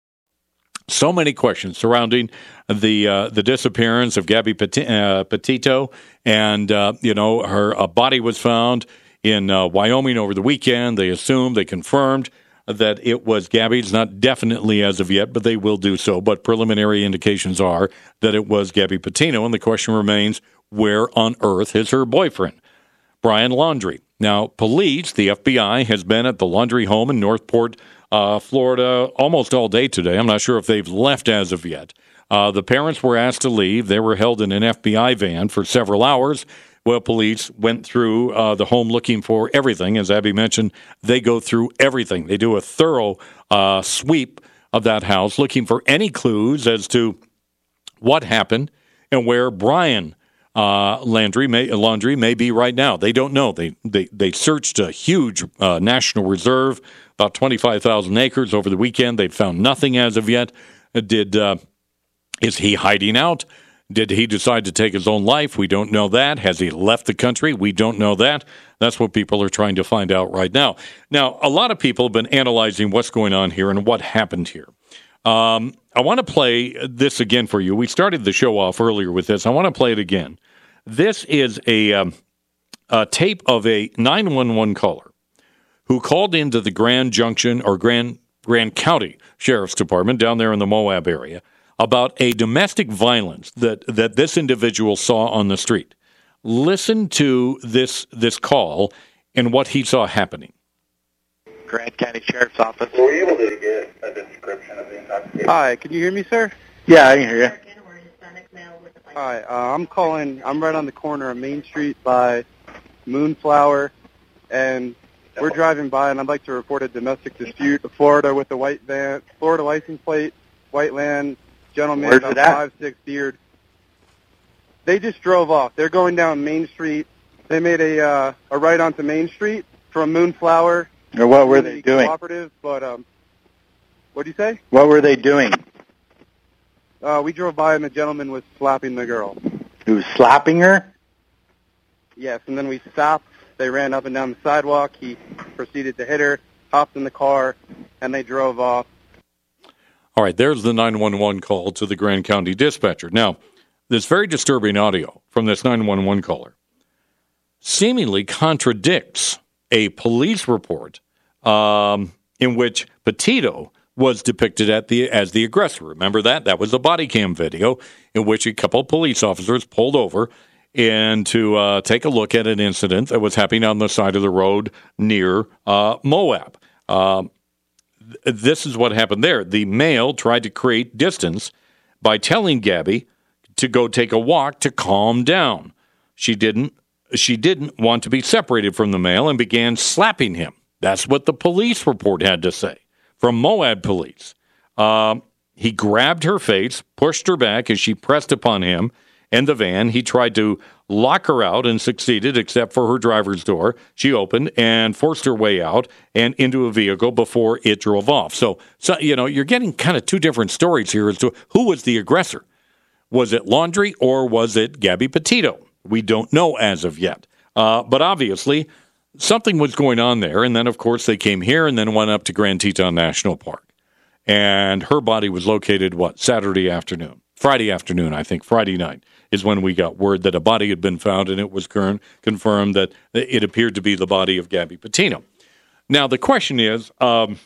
So many questions surrounding the uh, the disappearance of Gabby uh, Petito, and uh, you know her uh, body was found in uh, Wyoming over the weekend. They assumed, they confirmed that it was Gabby's, not definitely as of yet, but they will do so. But preliminary indications are that it was Gabby Petito, and the question remains: where on earth is her boyfriend, Brian Laundrie? Now, police, the FBI, has been at the Laundrie home in Northport, uh, Florida, almost all day today. I'm not sure if they've left as of yet. Uh, the parents were asked to leave. They were held in an FBI van for several hours. Well, police went through uh, the home looking for everything. As Abby mentioned, they go through everything. They do a thorough uh, sweep of that house, looking for any clues as to what happened and where Brian uh, Landry may, Laundrie may be right now. They don't know. They they, they searched a huge uh, national reserve, about twenty five thousand acres over the weekend. They've found nothing as of yet. Did uh, is he hiding out? Did he decide to take his own life? We don't know that. Has he left the country? We don't know that. That's what people are trying to find out right now. Now, a lot of people have been analyzing what's going on here and what happened here. Um, I want to play this again for you. We started the show off earlier with this. I want to play it again. This is a, um, a tape of a 911 caller who called into the Grand Junction or Grand Grand County Sheriff's Department down there in the Moab area about a domestic violence that, that this individual saw on the street. Listen to this this call and what he saw happening. Grand County Sheriff's Office. Were you able to get a description of the intoxication? Hi, can you hear me, sir? Yeah, I can hear you. Hi, uh, I'm calling. I'm right on the corner of Main Street by Moonflower, and we're driving by, and I'd like to report a domestic dispute. Florida with a white van, Florida license plate, white land, gentleman Where's about five six beard. They just drove off. They're going down Main Street. They made a uh, a right onto Main Street from Moonflower. Or what were they doing? Cooperative, but um, what do you say? What were they doing? Uh, we drove by and the gentleman was slapping the girl. He was slapping her? Yes, and then we stopped. They ran up and down the sidewalk. He proceeded to hit her, hopped in the car, and they drove off. All right, there's the 911 call to the Grand County dispatcher. Now, this very disturbing audio from this 911 caller seemingly contradicts a police report um, in which Petito was depicted the as the aggressor. Remember that? That was a body cam video in which a couple of police officers pulled over and to uh, take a look at an incident that was happening on the side of the road near uh, Moab. Th- this is what happened there. The male tried to create distance by telling Gabby to go take a walk to calm down. She didn't. She didn't want to be separated from the male and began slapping him. That's what the police report had to say from Moab police. Um, he grabbed her face, pushed her back as she pressed upon him and the van. He tried to lock her out and succeeded, except for her driver's door. She opened and forced her way out and into a vehicle before it drove off. So, so you know, you're getting kind of two different stories here as to who was the aggressor. Was it Laundrie or was it Gabby Petito? We don't know as of yet. Uh, but obviously, something was going on there. And then, of course, they came here and then went up to Grand Teton National Park. And her body was located, what, Saturday afternoon? Friday afternoon, I think, Friday night is when we got word that a body had been found and it was confirmed that it appeared to be the body of Gabby Petito. Now, the question is, um,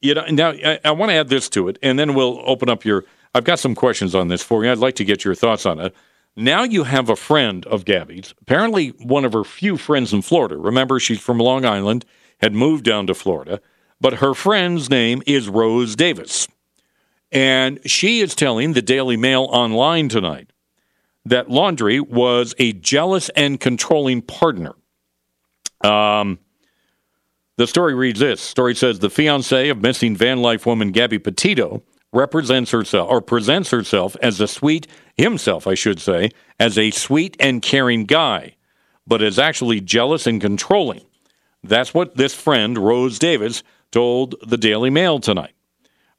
you know, now I, I want to add this to it, and then we'll open up your. I've got some questions on this for you. I'd like to get your thoughts on it. Now you have a friend of Gabby's, apparently one of her few friends in Florida. Remember, she's from Long Island, had moved down to Florida, but her friend's name is Rose Davis. And she is telling the Daily Mail online tonight that Laundrie was a jealous and controlling partner. Um, the story reads this story says the fiance of missing van life woman Gabby Petito represents herself or presents herself as a sweet himself, I should say, as a sweet and caring guy, but is actually jealous and controlling. That's what this friend, Rose Davis, told the Daily Mail tonight.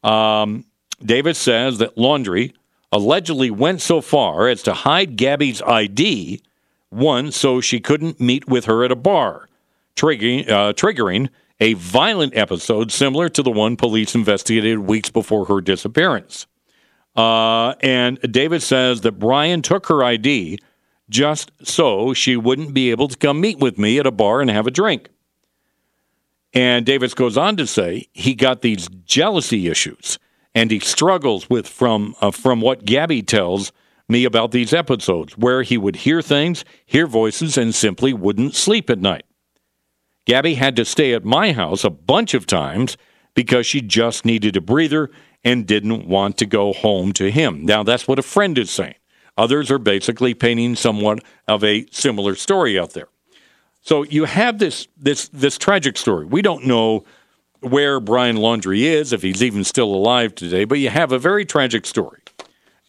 Um, Davis says that Laundrie allegedly went so far as to hide Gabby's ID, one, so she couldn't meet with her at a bar, triggering, uh, triggering a violent episode similar to the one police investigated weeks before her disappearance. Uh, and Davis says that Brian took her ID just so she wouldn't be able to come meet with me at a bar and have a drink. And Davis goes on to say he got these jealousy issues and he struggles with from uh, from what Gabby tells me about these episodes where he would hear things, hear voices and simply wouldn't sleep at night. Gabby had to stay at my house a bunch of times because she just needed a breather and didn't want to go home to him. Now, that's what a friend is saying. Others are basically painting somewhat of a similar story out there. So you have this this this tragic story. We don't know where Brian Laundrie is, if he's even still alive today, but you have a very tragic story.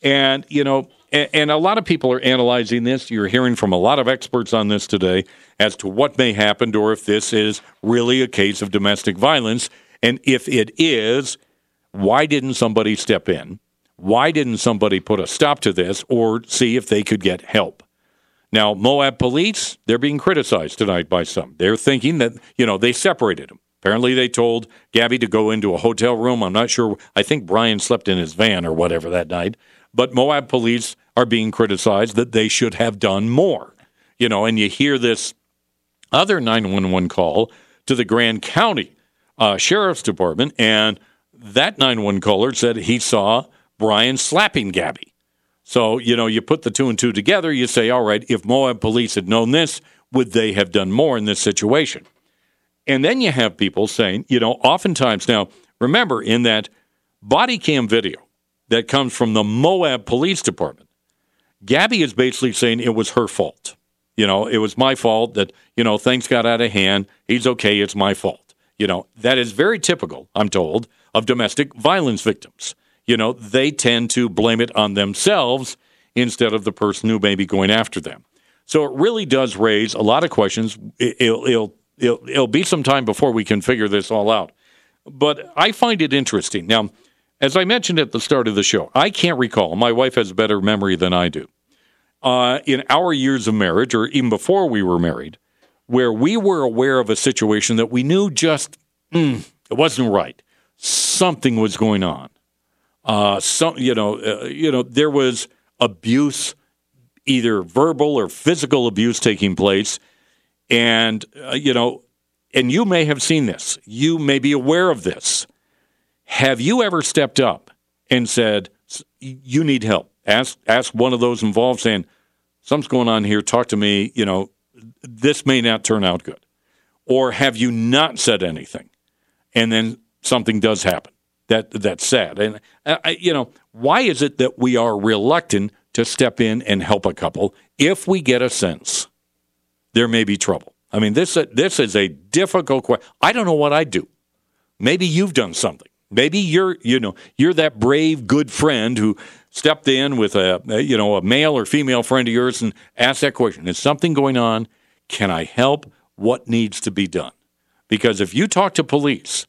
And, you know, and, and, a lot of people are analyzing this. You're hearing from a lot of experts on this today as to what may happen or if this is really a case of domestic violence. And if it is, why didn't somebody step in? Why didn't somebody put a stop to this or see if they could get help? Now, Moab police, they're being criticized tonight by some. They're thinking that, you know, they separated them. Apparently, they told Gabby to go into a hotel room. I'm not sure. I think Brian slept in his van or whatever that night. But Moab police are being criticized that they should have done more. You know, and you hear this other 911 call to the Grand County uh, Sheriff's Department, and that 911 caller said he saw Brian slapping Gabby. So, you know, you put the two and two together, you say, all right, if Moab police had known this, would they have done more in this situation? And then you have people saying, you know, oftentimes now, remember in that body cam video that comes from the Moab Police Department, Gabby is basically saying it was her fault. You know, it was my fault that, you know, things got out of hand. He's okay. It's my fault. You know, that is very typical, I'm told, of domestic violence victims. You know, they tend to blame it on themselves instead of the person who may be going after them. So it really does raise a lot of questions. It'll, it'll it'll, it'll be some time before we can figure this all out. But I find it interesting. Now, as I mentioned at the start of the show, I can't recall. My wife has better memory than I do. Uh, in our years of marriage, or even before we were married, where we were aware of a situation that we knew just mm, it wasn't right. Something was going on. Uh, some, you know, uh, you know, there was abuse, either verbal or physical abuse taking place, and, uh, you know, and you may have seen this, you may be aware of this. Have you ever stepped up and said, you need help? Ask, ask one of those involved saying, something's going on here, talk to me, you know, this may not turn out good. Or have you not said anything and then something does happen? That, that's sad. And, uh, I, you know, why is it that we are reluctant to step in and help a couple if we get a sense there may be trouble. I mean, this this is a difficult question. I don't know what I'd do. Maybe you've done something. Maybe you're you know you're that brave good friend who stepped in with a, you know a male or female friend of yours and asked that question. Is something going on? Can I help? What needs to be done? Because if you talk to police,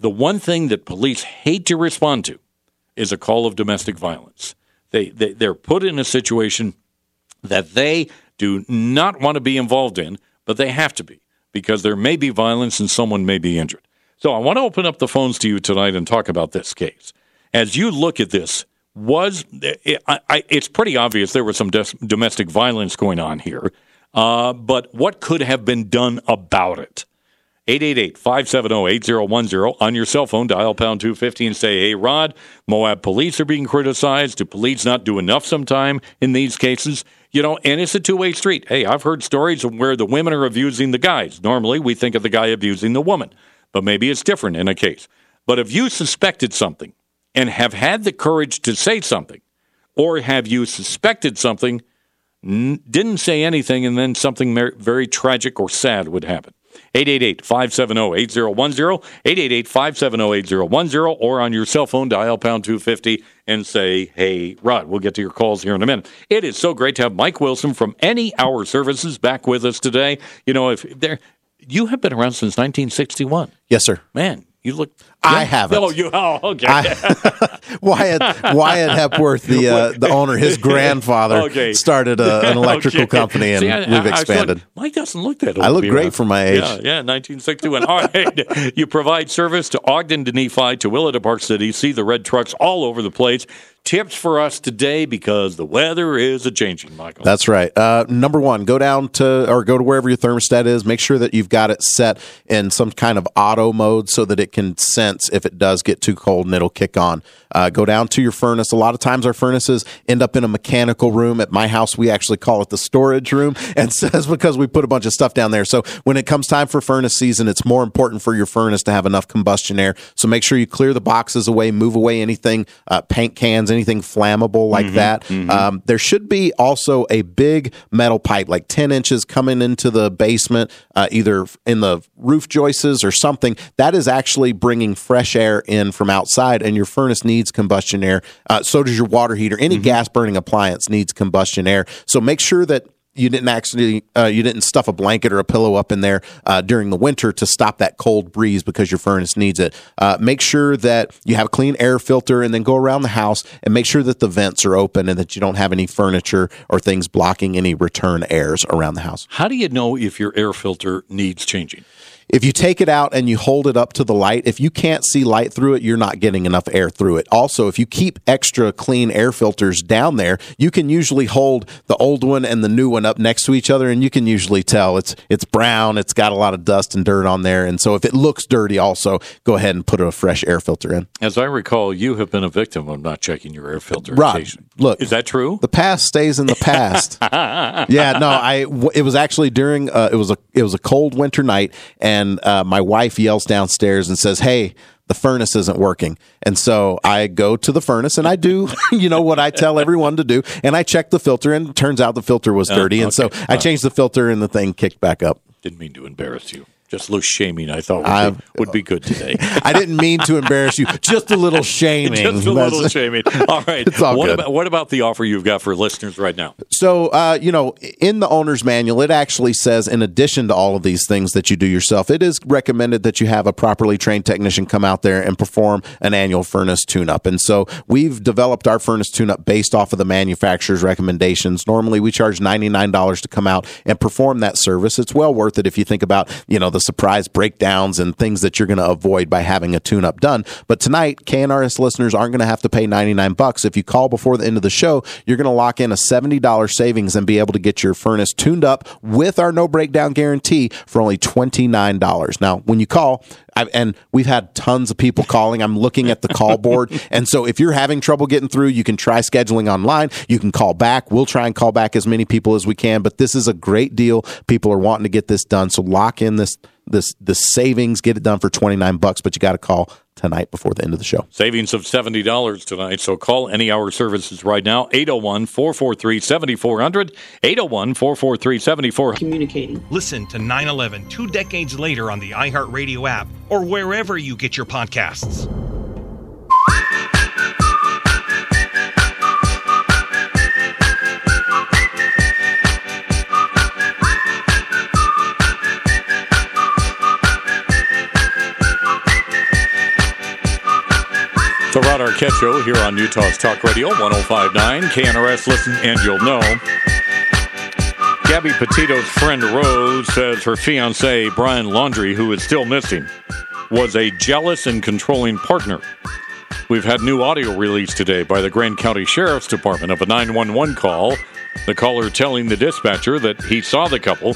the one thing that police hate to respond to is a call of domestic violence. They, they they're put in a situation that they do not want to be involved in, but they have to be because there may be violence and someone may be injured. So I want to open up the phones to you tonight and talk about this case. As you look at this, was it, I, it's pretty obvious there was some des- domestic violence going on here, uh, but what could have been done about it? 888-570-8010 on your cell phone dial pound 250 and say hey rod moab police are being criticized do police not do enough sometime in these cases you know, and it's a two way street. Hey, I've heard stories of where the women are abusing the guys. Normally, we think of the guy abusing the woman, but maybe it's different in a case. But if you suspected something and have had the courage to say something, or have you suspected something, didn't say anything, and then something very tragic or sad would happen? 888-570-8010, 888-570-8010, or on your cell phone, dial pound 250 and say, hey, Rod, we'll get to your calls here in a minute. It is so great to have Mike Wilson from Any Hour Services back with us today. You know, if there, you have been around since 1961. Yes, sir. Man, you look. I haven't. Oh, you. Oh, okay. I, Wyatt Wyatt Hepworth, the uh, the owner, his grandfather Okay. started a, an electrical Okay. company, and See, I- we've I- I was like, expanded. Mike doesn't look that old. I look great around. for my age. Yeah, yeah, 1961. All right. you provide service to Ogden, to Nephi, to Willita Park City. See the red trucks all over the place. Tips for us today because the weather is a changing, Michael. That's right. Uh, number one, go down to or go to wherever your thermostat is. Make sure that you've got it set in some kind of auto mode so that it can sense if it does get too cold and it'll kick on. Uh, go down to your furnace. A lot of times our furnaces end up in a mechanical room. At my house, we actually call it the storage room, and says because we put a bunch of stuff down there. So when it comes time for furnace season, it's more important for your furnace to have enough combustion air. So make sure you clear the boxes away, move away anything, uh, paint cans, anything flammable like Mhm, that. mhm. Um, there should be also a big metal pipe, like 10 inches, coming into the basement, uh, either in the roof joists or something. That is actually bringing fresh air in from outside, and your furnace needs combustion air. Uh, so does your water heater. Any gas burning appliance needs combustion air. So make sure that you didn't actually uh, you didn't stuff a blanket or a pillow up in there uh, during the winter to stop that cold breeze because your furnace needs it. Uh, make sure that you have a clean air filter, and then go around the house and make sure that the vents are open and that you don't have any furniture or things blocking any return airs around the house. How do you know if your air filter needs changing? If you take it out and you hold it up to the light, if you can't see light through it, you're not getting enough air through it. Also, if you keep extra clean air filters down there, you can usually hold the old one and the new one up next to each other and you can usually tell it's it's brown, it's got a lot of dust and dirt on there. And so if it looks dirty also, go ahead and put a fresh air filter in. As I recall, you have been a victim of not checking your air filter. Rod, look. Is that true? The past stays in the past. yeah, no, I it was actually during uh, it was a it was a cold winter night, and uh, my wife yells downstairs and says, "Hey." The furnace isn't working. And so I go to the furnace and I do, you know, what I tell everyone to do. And I check the filter and it turns out the filter was Oh, dirty. And so okay. I Uh. changed the filter and the thing kicked back up. Didn't mean to embarrass you. Just a little shaming I thought would, I- be, would be good today. I didn't mean to embarrass you. Just a little shaming. Just a That's- little shaming. All right. It's all what good. about what about the offer you've got for listeners right now? So, uh, you know, in the owner's manual, it actually says, in addition to all of these things that you do yourself, it is recommended that you have a properly trained technician come out there and perform an annual furnace tune up. And so we've developed our furnace tune up based off of the manufacturer's recommendations. Normally, we charge $99 to come out and perform that service. It's well worth it if you think about, you know, the surprise breakdowns and things that you're going to avoid by having a tune up done. But tonight, KNRS listeners aren't going to have to pay 99 bucks. If you call before the end of the show, you're going to lock in a $70 savings and be able to get your furnace tuned up with our no breakdown guarantee for only $29. Now, when you call, I, and we've had tons of people calling. I'm looking at the call board. And so if you're having trouble getting through, you can try scheduling online. You can call back. We'll try and call back as many people as we can, but this is a great deal. People are wanting to get this done. So lock in this this this savings, get it done for 29 bucks, but you got to call tonight before the end of the show. Savings of $70 tonight. So call any hour services right now 801 443 7400. 801 443 7400. Communicating. Listen to 9 11 two decades later on the iHeartRadio app or wherever you get your podcasts. Rod Arquette here on Utah's Talk Radio 1059. KNRS, listen and you'll know. Gabby Petito's friend Rose says her fiance, Brian Laundrie, who is still missing, was a jealous and controlling partner. We've had new audio released today by the Grand County Sheriff's Department of a 911 call. The caller telling the dispatcher that he saw the couple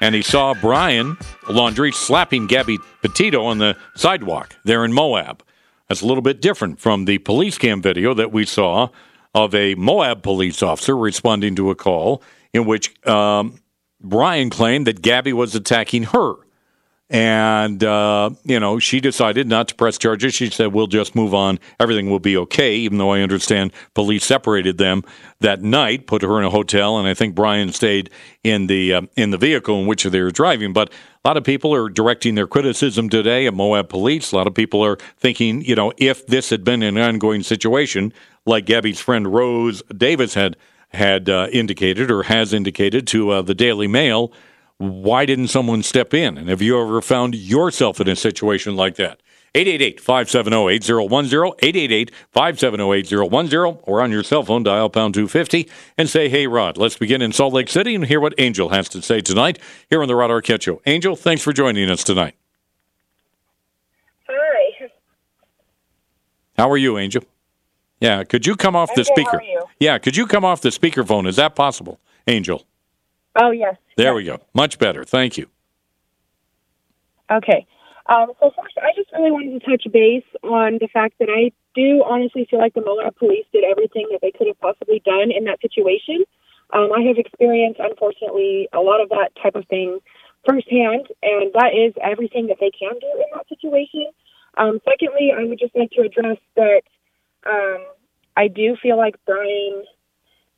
and he saw Brian Laundrie slapping Gabby Petito on the sidewalk there in Moab. That's a little bit different from the police cam video that we saw of a Moab police officer responding to a call in which um, Brian claimed that Gabby was attacking her. And, uh, you know, she decided not to press charges. She said, we'll just move on. Everything will be okay, even though I understand police separated them that night, put her in a hotel, and I think Brian stayed in the, uh, in the vehicle in which they were driving. But a lot of people are directing their criticism today at Moab police. A lot of people are thinking, you know, if this had been an ongoing situation, like Gabby's friend Rose Davis had had uh, indicated or has indicated to uh, the Daily Mail, why didn't someone step in? And have you ever found yourself in a situation like that? 888-570-8010, 888-570-8010, or on your cell phone, dial pound 250 and say, hey, Rod. Let's begin in Salt Lake City and hear what Angel has to say tonight here on the Rod Arquette Show. Angel, thanks for joining us tonight. Hi. How are you, Angel? Yeah, could you come off the I'm. How speaker? Yeah, could you come off the speakerphone? Is that possible, Angel? Oh, yes. There we go. Much better. Thank you. Okay. Um, so first, I just really wanted to touch base on the fact that I do honestly feel like the Moab police did everything that they could have possibly done in that situation. Um, I have experienced, unfortunately, a lot of that type of thing firsthand, and that is everything that they can do in that situation. Um, secondly, I would just like to address that um, I do feel like Brian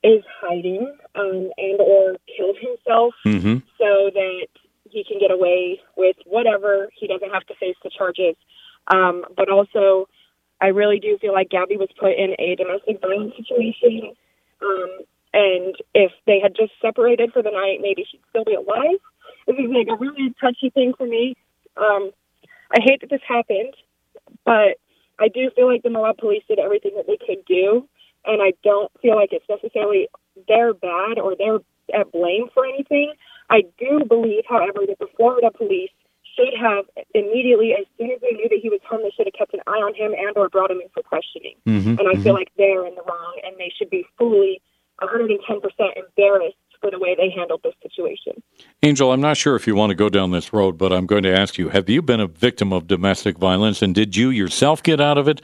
is hiding um, and or killed himself Mm-hmm. so that he can get away with whatever. He doesn't have to face the charges. Um, but also, I really do feel like Gabby was put in a domestic violence situation. Um, and if they had just separated for the night, maybe she'd still be alive. This is like a really touchy thing for me. Um, I hate that this happened, but I do feel like the Moab police did everything that they could do, and I don't feel like it's necessarily their bad or they're at blame for anything. I do believe, however, that the Florida police should have immediately, as soon as they knew that he was home, they should have kept an eye on him and or brought him in for questioning. Mhm, And I feel mhm. like they're in the wrong, and they should be fully 110% embarrassed for the way they handled this situation. Angel, I'm not sure if you want to go down this road, but I'm going to ask you Have you been a victim of domestic violence and did you yourself get out of it?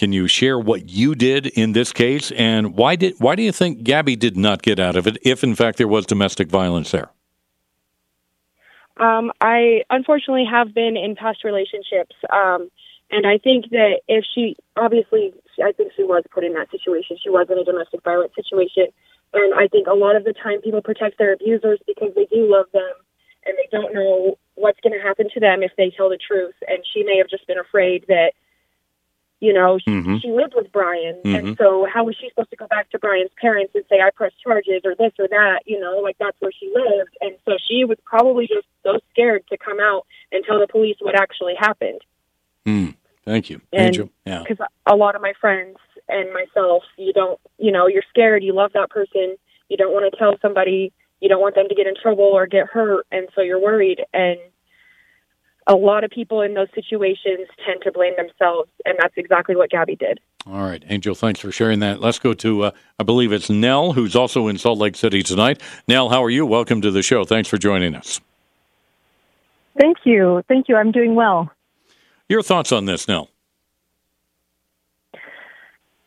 Can you share what you did in this case and why did why do you think Gabby did not get out of it if in fact there was domestic violence there? Um, I unfortunately have been in past relationships, um, and I think that if she obviously, I think she was put in that situation. She was in a domestic violence situation, and I think a lot of the time people protect their abusers because they do love them, and they don't know what's going to happen to them if they tell the truth. And she may have just been afraid that, you know, she, Mhm. she lived with Brian, and Mhm. so how was she supposed to go back to Brian's parents and say I pressed charges or this or that? You know, like that's where she lived, and so she was probably just so scared to come out and tell the police what actually happened. Hmm. Thank you. And Angel. Yeah. because a lot of my friends and myself, you don't, you know, you're scared. You love that person. You don't want to tell somebody. You don't want them to get in trouble or get hurt, and so you're worried. And a lot of people in those situations tend to blame themselves, and that's exactly what Gabby did. All right, Angel, thanks for sharing that. Let's go to, uh, I believe it's Nell, who's also in Salt Lake City tonight. Nell, how are you? Welcome to the show. Thanks for joining us. Thank you. Thank you. I'm doing well. Your thoughts on this, Nell?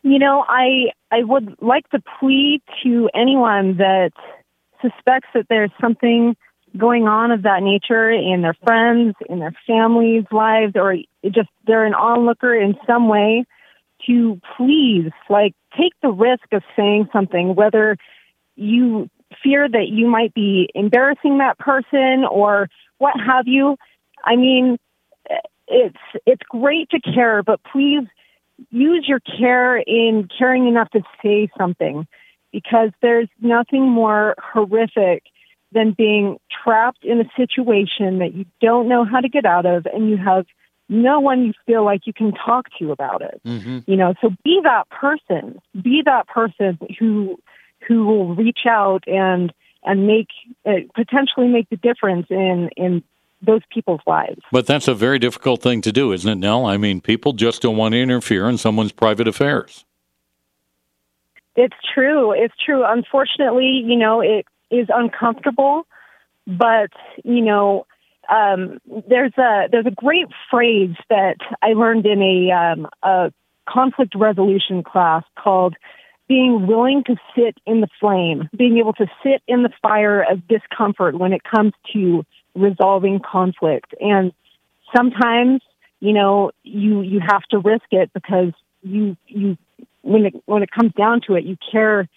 You know, I I would like to plead to anyone that suspects that there's something going on of that nature in their friends, in their families' lives, or just they're an onlooker in some way, to please like take the risk of saying something, whether you fear that you might be embarrassing that person or what have you. I mean, it's it's great to care, but please use your care in caring enough to say something because there's nothing more horrific than being trapped in a situation that you don't know how to get out of and you have no one you feel like you can talk to about it. Mm-hmm. You know, so be that person. Be that person who who will reach out and and make uh, potentially make the difference in in those people's lives. But that's a very difficult thing to do, isn't it, Nell? I mean, people just don't want to interfere in someone's private affairs. It's true. It's true. Unfortunately, you know, it is uncomfortable, but you know, um, there's a there's a great phrase that I learned in a um, a conflict resolution class called being willing to sit in the flame, being able to sit in the fire of discomfort when it comes to resolving conflict. And sometimes, you know, you you have to risk it because you you when it when it comes down to it, you care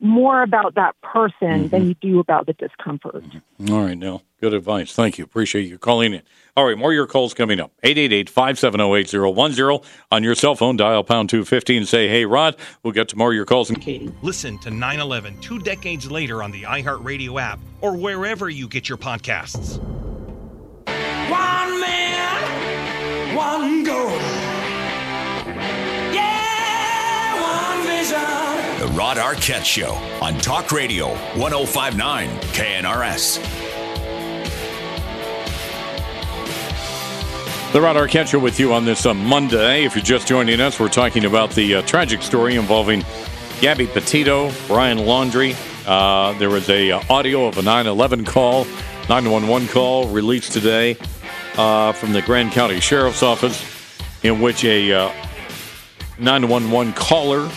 more about that person than mm-hmm. you do about the discomfort. Mm-hmm. All right, Nell. Good advice. Thank you. Appreciate you calling in. All right, more of your calls coming up. 888-570-8010 on your cell phone. Dial pound 250 and say, hey, Rod. We'll get to more of your calls. And Listen to 9 11 two decades later on the iHeartRadio app or wherever you get your podcasts. One man, one goal. Rod Arquette Show on Talk Radio 1059 KNRS. The Rod Arquette Show with you on this uh, Monday. If you're just joining us, we're talking about the uh, tragic story involving Gabby Petito, Brian Laundrie. Uh, there was a uh, audio of a 911 call, 911 call released today uh, from the Grand County Sheriff's Office, in which a uh, 911 caller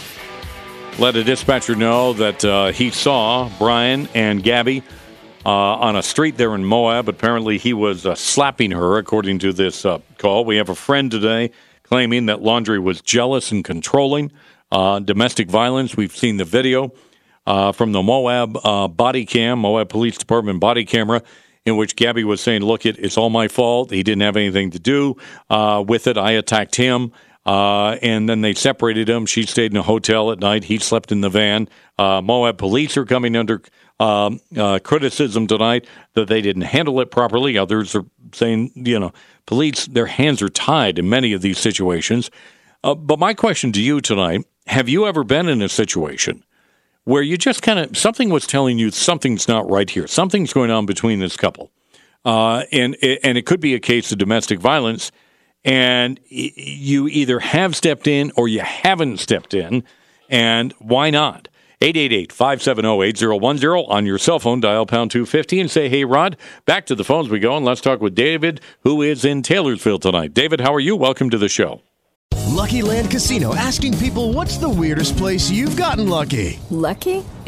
let a dispatcher know that uh, he saw Brian and Gabby uh, on a street there in Moab. Apparently, he was uh, slapping her, according to this uh, call. We have a friend today claiming that Laundrie was jealous and controlling. Uh, domestic violence. We've seen the video uh, from the Moab body cam, Moab Police Department body camera, in which Gabby was saying, "Look, it, it's all my fault. He didn't have anything to do uh, with it. I attacked him." Uh, and then they separated them. She stayed in a hotel at night. He slept in the van. Uh, Moab police are coming under um, uh, criticism tonight that they didn't handle it properly. Others are saying, you know, police, their hands are tied in many of these situations. Uh, but my question to you tonight have you ever been in a situation where you just kind of, something was telling you something's not right here, something's going on between this couple? Uh, and, and it could be a case of domestic violence and you either have stepped in or you haven't stepped in. And why not? 888-570-8010 on your cell phone, dial pound 250 and say, hey, Rod, back to the phones we go, and let's talk with David, who is in Taylorsville tonight. David, how are you? Welcome to the show. Lucky Land Casino, asking people, what's the weirdest place you've gotten lucky? Lucky?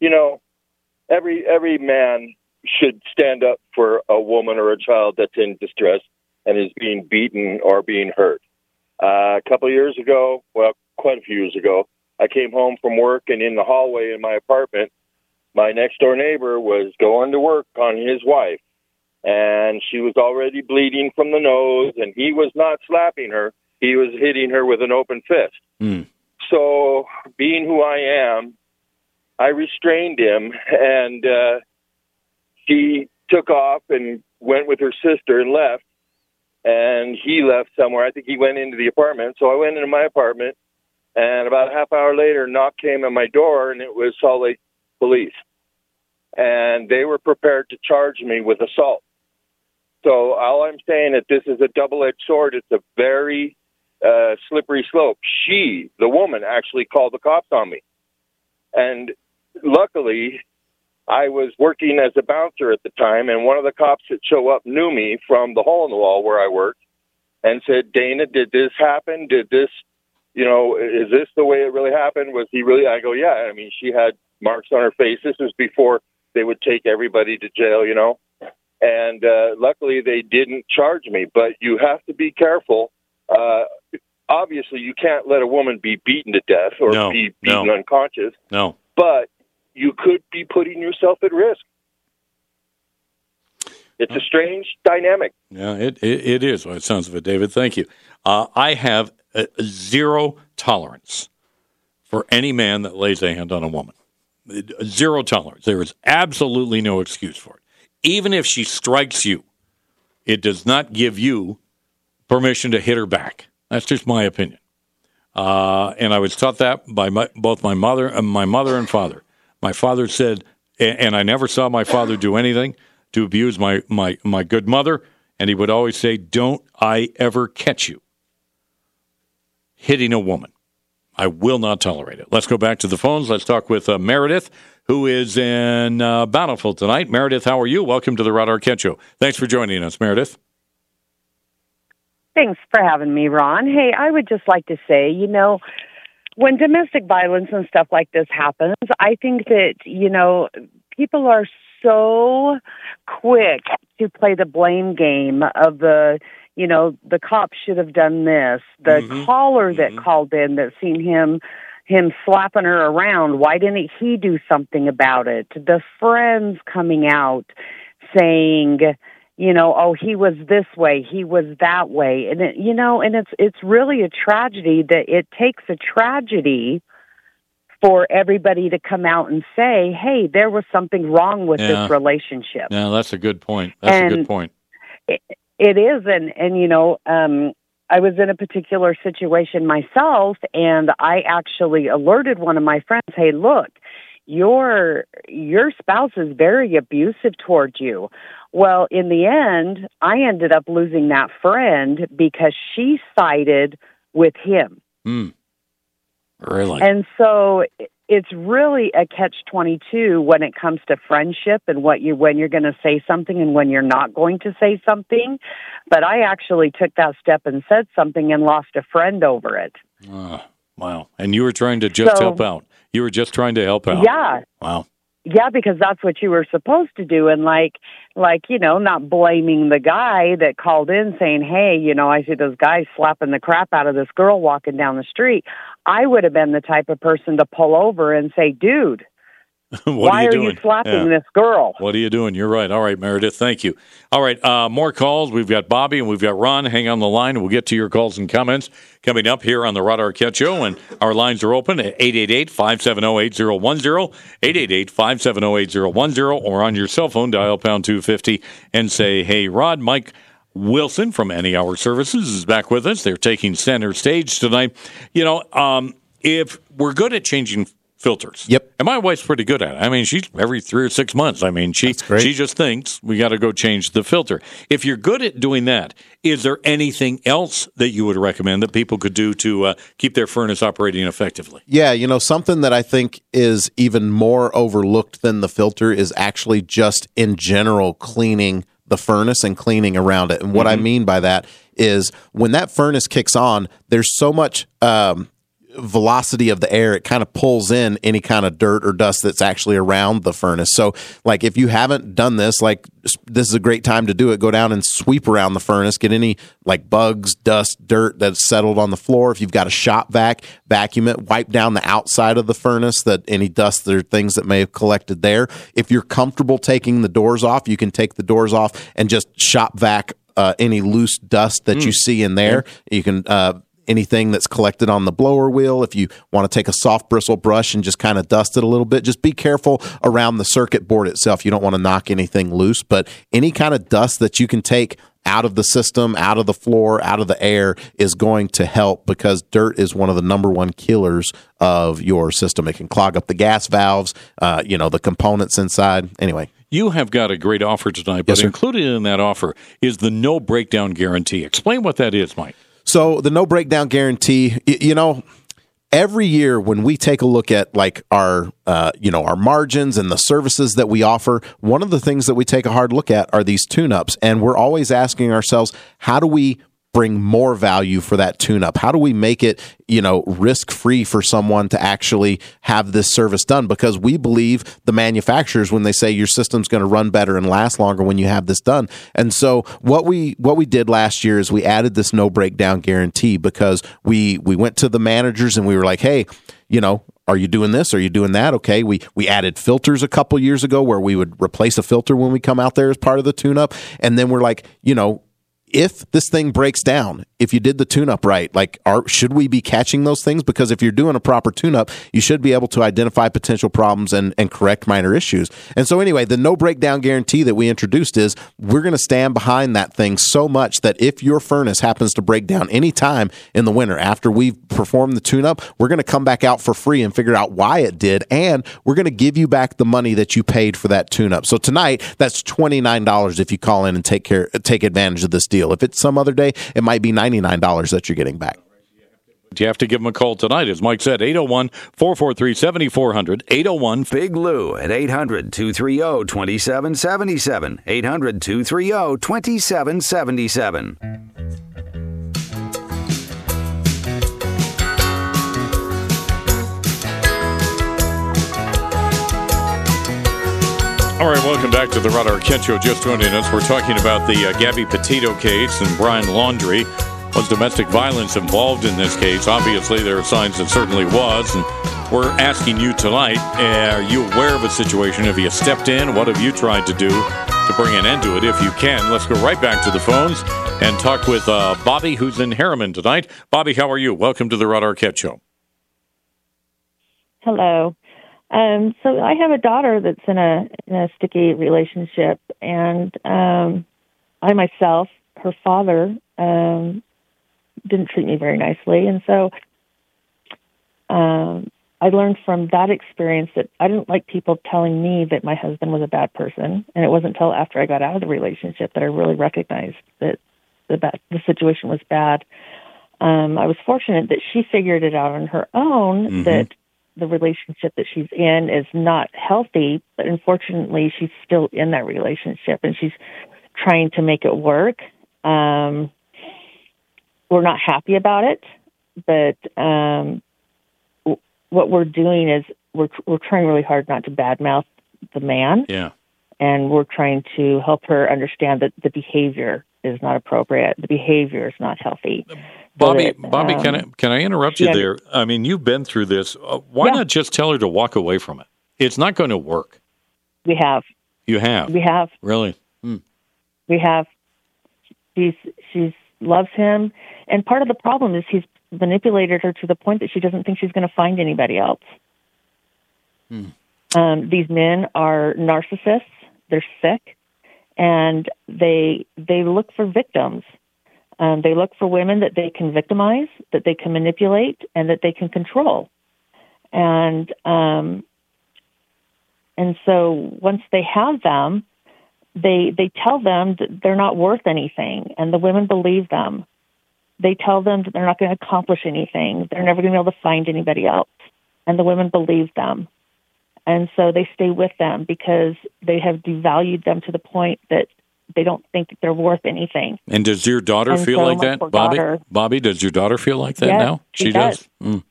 You know, every every man should stand up for a woman or a child that's in distress and is being beaten or being hurt. Uh, a couple of years ago, well, quite a few years ago, I came home from work and in the hallway in my apartment, my next door neighbor was going to work on his wife and she was already bleeding from the nose and he was not slapping her. He was hitting her with an open fist. Hmm. So, being who I am, I restrained him, and uh, took off and went with her sister and left. And he left somewhere. I think he went into the apartment. So I went into my apartment, and about a half hour later, a knock came at my door, and it was Salt Lake Police, and they were prepared to charge me with assault. So all I'm saying is this is a double-edged sword. It's a very uh, slippery slope. She, the woman, actually called the cops on me. And luckily, I was working as a bouncer at the time, and one of the cops that show up knew me from the hole in the wall where I worked and said, Dana, did this happen? Did this, you know, is this the way it really happened? Was he really? I go, yeah. I mean, she had marks on her face. This was before they would take everybody to jail, you know. And uh, luckily, they didn't charge me. But you have to be careful. Uh, obviously, you can't let a woman be beaten to death or No, be beaten no. unconscious No. but you could be putting yourself at risk. It's a strange dynamic. Yeah, it, it, it is. Well, it sounds of it, David. Thank you. Uh, I have a, a zero tolerance for any man that lays a hand on a woman. Zero tolerance. There is absolutely no excuse for it. Even if she strikes you, it does not give you permission to hit her back. That's just my opinion. Uh, and I was taught that by my, both my mother, uh, my mother and father. My father said, and, and I never saw my father do anything to abuse my, my, my good mother. And he would always say, Don't I ever catch you hitting a woman. I will not tolerate it. Let's go back to the phones. Let's talk with uh, Meredith, who is in uh, tonight. Meredith, how are you? Welcome to the Rod Arquette Show. Thanks for joining us, Meredith. Thanks for having me, Ron. Hey, I would just like to say, you know, when domestic violence and stuff like this happens, I think that, you know, people are so quick to play the blame game of the, you know, the cops should have done this. The Mhm. caller that called in that seen him him slapping her around, why didn't he do something about it? The friends coming out saying, you know, oh, he was this way, he was that way, and it, you know, and it's it's really a tragedy that it takes a tragedy for everybody to come out and say, "Hey, there was something wrong with Yeah. this relationship." Yeah, that's a good point. That's a good point. it, it is and and you know um i was in a particular situation myself and i actually alerted one of my friends hey look your your spouse is very abusive towards you well in the end i ended up losing that friend because she sided with him Hmm. Really? and so it's really a catch 22 when it comes to friendship and what you when you're going to say something and when you're not going to say something. But I actually took that step and said something and lost a friend over it. Oh, wow. And you were trying to just So- help out. You were just trying to help out. Yeah. Wow. Yeah, because that's what you were supposed to do and like like, you know, not blaming the guy that called in saying, "Hey, you know, I see this guy slapping the crap out of this girl walking down the street." I would have been the type of person to pull over and say, "Dude, why are you are you slapping Yeah. this girl?" What are you doing? You're right. All right, Meredith. Thank you. All right, uh, more calls. We've got Bobby and we've got Ron. Hang on the line. We'll get to your calls and comments coming up here on the Rod Arquette Show. And our lines are open at 888 570 8010, 888 570 8010, or on your cell phone, dial pound 250 and say, Hey, Rod, Mike. Wilson from Any Hour Services is back with us. They're taking center stage tonight. You know, um, if we're good at changing filters. Yep. And my wife's pretty good at it. I mean, she's every three or six months. I mean, she she just thinks we got to go change the filter. If you're good at doing that, is there anything else that you would recommend that people could do to uh, keep their furnace operating effectively? Yeah, you know, something that I think is even more overlooked than the filter is actually just in general cleaning the furnace and cleaning around it. And what I mean by that is when that furnace kicks on, there's so much um, velocity of the air, it kind of pulls in any kind of dirt or dust that's actually around the furnace. So, like, if you haven't done this, like, this is a great time to do it. Go down and sweep around the furnace, get any like bugs, dust, dirt that's settled on the floor. If you've got a shop vac, vacuum it, wipe down the outside of the furnace that any dust or things that may have collected there. If you're comfortable taking the doors off, you can take the doors off and just shop vac uh, any loose dust that you see in there. You can uh, anything that's collected on the blower wheel. If you want to take a soft bristle brush and just kind of dust it a little bit, just be careful around the circuit board itself. You don't want to knock anything loose, but any kind of dust that you can take out of the system, out of the floor, out of the air is going to help because dirt is one of the number one killers of your system. It can clog up the gas valves, uh, you know, the components inside. Anyway. You have got a great offer tonight, but Yes, included in that offer is the no breakdown guarantee. Explain what that is, Mike. So the no breakdown guarantee, you know, every year when we take a look at like our uh, you know our margins and the services that we offer, one of the things that we take a hard look at are these tune-ups, and we're always asking ourselves, how do we bring more value for that tune up? How do we make it, you know, risk free for someone to actually have this service done? Because we believe the manufacturers when they say your system's going to run better and last longer when you have this done. And so what we what we did last year is we added this no breakdown guarantee because we we went to the managers and we were like, hey, you know, are you doing this? Are you doing that? Okay. We we added filters a couple years ago where we would replace a filter when we come out there as part of the tune up. And then we're like, you know, if this thing breaks down, if you did the tune up right, like are should we be catching those things? Because if you're doing a proper tune up, you should be able to identify potential problems and, and correct minor issues. And so anyway, the no breakdown guarantee that we introduced is we're going to stand behind that thing so much that if your furnace happens to break down anytime in the winter after we've performed the tune up, we're going to come back out for free and figure out why it did. And we're going to give you back the money that you paid for that tune up. So tonight, that's $29 if you call in and take care, take advantage of this deal. If it's some other day, it might be $99 that you're getting back. You have to give them a call tonight. As Mike said, 801 443 7400. 801 Big Lou at 800 230 2777. 800 230 2777. All right, welcome back to the Rod Arquette. Just joining us, we're talking about the uh, Gabby Petito case and Brian Laundrie. Was domestic violence involved in this case? Obviously, there are signs that certainly was. And we're asking you tonight are you aware of a situation? Have you stepped in? What have you tried to do to bring an end to it if you can. Let's go right back to the phones and talk with uh, Bobby, who's in Herriman tonight. Bobby, how are you? Welcome to the Rod Arquette Show. Hello. Um, so I have a daughter that's in a in a sticky relationship, and um, I myself, her father, um, didn't treat me very nicely, and so um, I learned from that experience that I didn't like people telling me that my husband was a bad person, and it wasn't until after I got out of the relationship that I really recognized that the bad, the situation was bad. Um, I was fortunate that she figured it out on her own Mhm. that the relationship that she's in is not healthy, but unfortunately she's still in that relationship and she's trying to make it work. Um, we're not happy about it, but um, w- what we're doing is we're we're trying really hard not to badmouth the man, Yeah. and we're trying to help her understand that the behavior is not appropriate. The behavior is not healthy. Bobby, that, Bobby, can I um, can I interrupt you yeah. there? I mean, you've been through this. Uh, why Yeah. not just tell her to walk away from it? It's not going to work. we have You have we have really. Hmm. we have she's she's loves him and part of the problem is he's manipulated her to the point that she doesn't think she's going to find anybody else Hmm. um, these men are narcissists they're sick and they they look for victims. Um, they look for women that they can victimize that they can manipulate and that they can control. And um, and so once they have them they they tell them that they're not worth anything and the women believe them. They tell them that they're not going to accomplish anything. They're never going to be able to find anybody else and the women believe them and so they stay with them because they have devalued them to the point that they don't think that they're worth anything And does your daughter And feel so like that, Bobby? daughter- Bobby, does your daughter feel like that Yes, now? she does. does. Mm.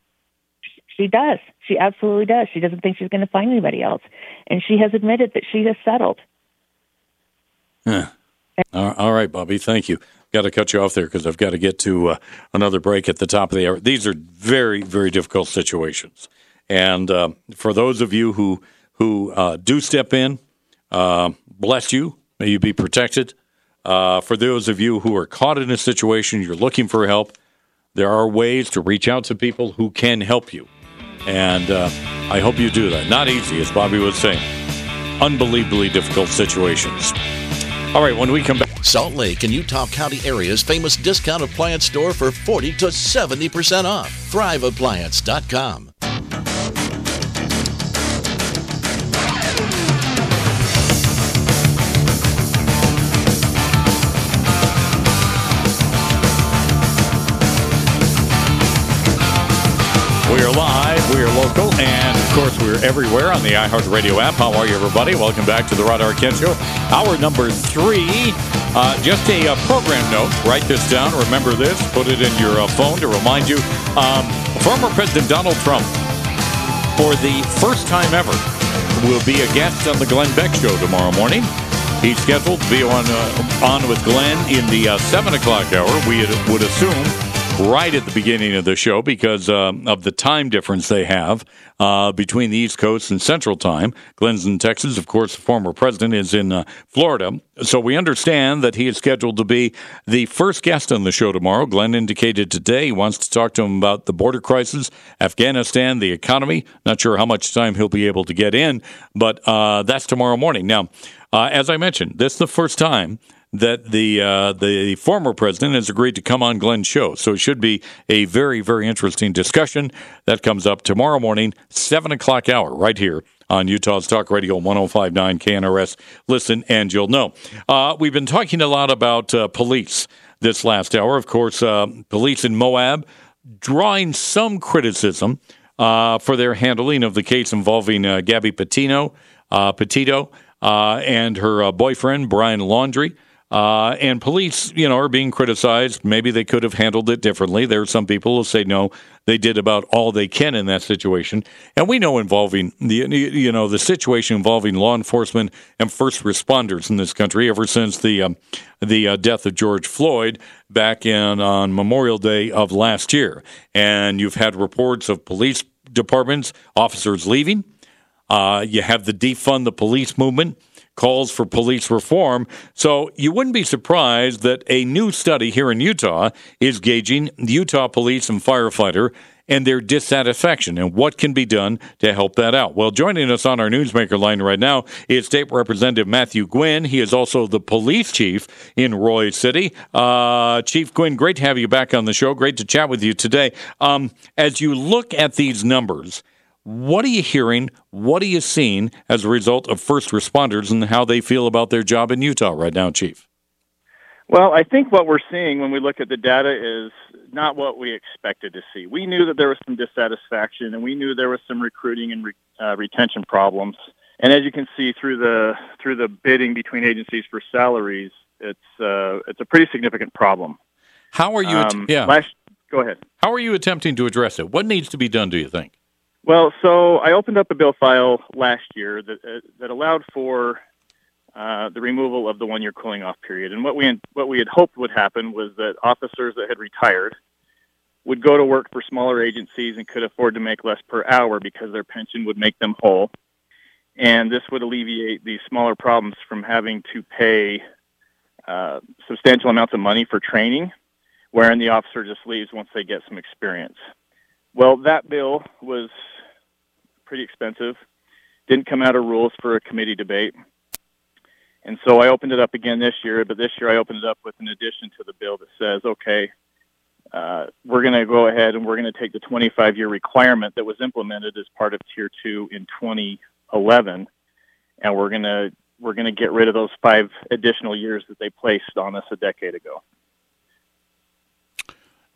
she does she absolutely does she doesn't think she's going to find anybody else and she has admitted that she has settled Huh. All all right, Bobby. Thank you. Got to cut you off there because I've got to get to uh, another break at the top of the hour. These are very, very difficult situations, and uh, for those of you who who uh, do step in, uh, bless you. May you be protected. Uh, for those of you who are caught in a situation, you're looking for help. There are ways to reach out to people who can help you, and uh, I hope you do that. Not easy, as Bobby was saying. Unbelievably difficult situations. All right, when we come back. Salt Lake and Utah County area's famous discount appliance store for 40 to 70% off. ThriveAppliance.com. course, we're everywhere on the iHeartRadio app. How are you, everybody? Welcome back to the Rod Arquette Show. Hour number three. Uh, just a uh, program note. Write this down. Remember this. Put it in your uh, phone to remind you. Um, former President Donald Trump, for the first time ever, will be a guest on the Glenn Beck Show tomorrow morning. He's scheduled to be on uh, on with Glenn in the uh, seven o'clock hour. We would assume right at the beginning of the show because um, of the time difference they have uh, between the East Coast and Central Time. Glenn's in Texas, of course. The former president is in uh, Florida, so we understand that he is scheduled to be the first guest on the show tomorrow. Glenn indicated today he wants to talk to him about the border crisis, Afghanistan, the economy. Not sure how much time he'll be able to get in, but uh, that's tomorrow morning. Now, uh, as I mentioned, this is the first time that the uh, the former president has agreed to come on Glenn's show. So it should be a very very interesting discussion that comes up tomorrow morning, seven o'clock hour, right here on Utah's Talk Radio 105.9 KNRS. Listen and you'll know. Uh, we've been talking a lot about uh, police this last hour. Of course, uh, police in Moab drawing some criticism uh, for their handling of the case involving uh, Gabby Petito, uh, Petito and her boyfriend Brian Laundrie. Uh, and police, you know, are being criticized. Maybe they could have handled it differently. There are some people who say no, they did about all they can in that situation. And we know involving the, you know, the situation involving law enforcement and first responders in this country ever since the um, the uh, death of George Floyd back in on Memorial Day of last year. And you've had reports of police departments, officers leaving. Uh, you have the defund the police movement, calls for police reform. So you wouldn't be surprised that a new study here in Utah is gauging Utah police and firefighter and their dissatisfaction and what can be done to help that out. Well, joining us on our newsmaker line right now is State Representative Matthew Gwynn. He is also the police chief in Roy City. Uh, chief Gwynn, great to have you back on the show. Great to chat with you today. Um, as you look at these numbers, what are you hearing? What are you seeing as a result of first responders and how they feel about their job in Utah right now, Chief? Well, I think what we're seeing when we look at the data is not what we expected to see. We knew that there was some dissatisfaction, and we knew there was some recruiting and re- uh, retention problems. And as you can see through the through the bidding between agencies for salaries, it's uh, it's a pretty significant problem. How are you? Um, yeah. Last, go ahead. How are you attempting to address it? What needs to be done? Do you think? Well, so I opened up a bill file last year that uh, that allowed for uh, the removal of the one-year cooling off period. And what we what we had hoped would happen was that officers that had retired would go to work for smaller agencies and could afford to make less per hour because their pension would make them whole. And this would alleviate these smaller problems from having to pay uh, substantial amounts of money for training, wherein the officer just leaves once they get some experience. Well, that bill was pretty expensive. Didn't come out of rules for a committee debate. And so I opened it up again this year, but this year I opened it up with an addition to the bill that says, okay, uh, we're going to go ahead and we're going to take the 25 year requirement that was implemented as part of Tier 2 in 2011, and we're going to we're going to get rid of those five additional years that they placed on us a decade ago.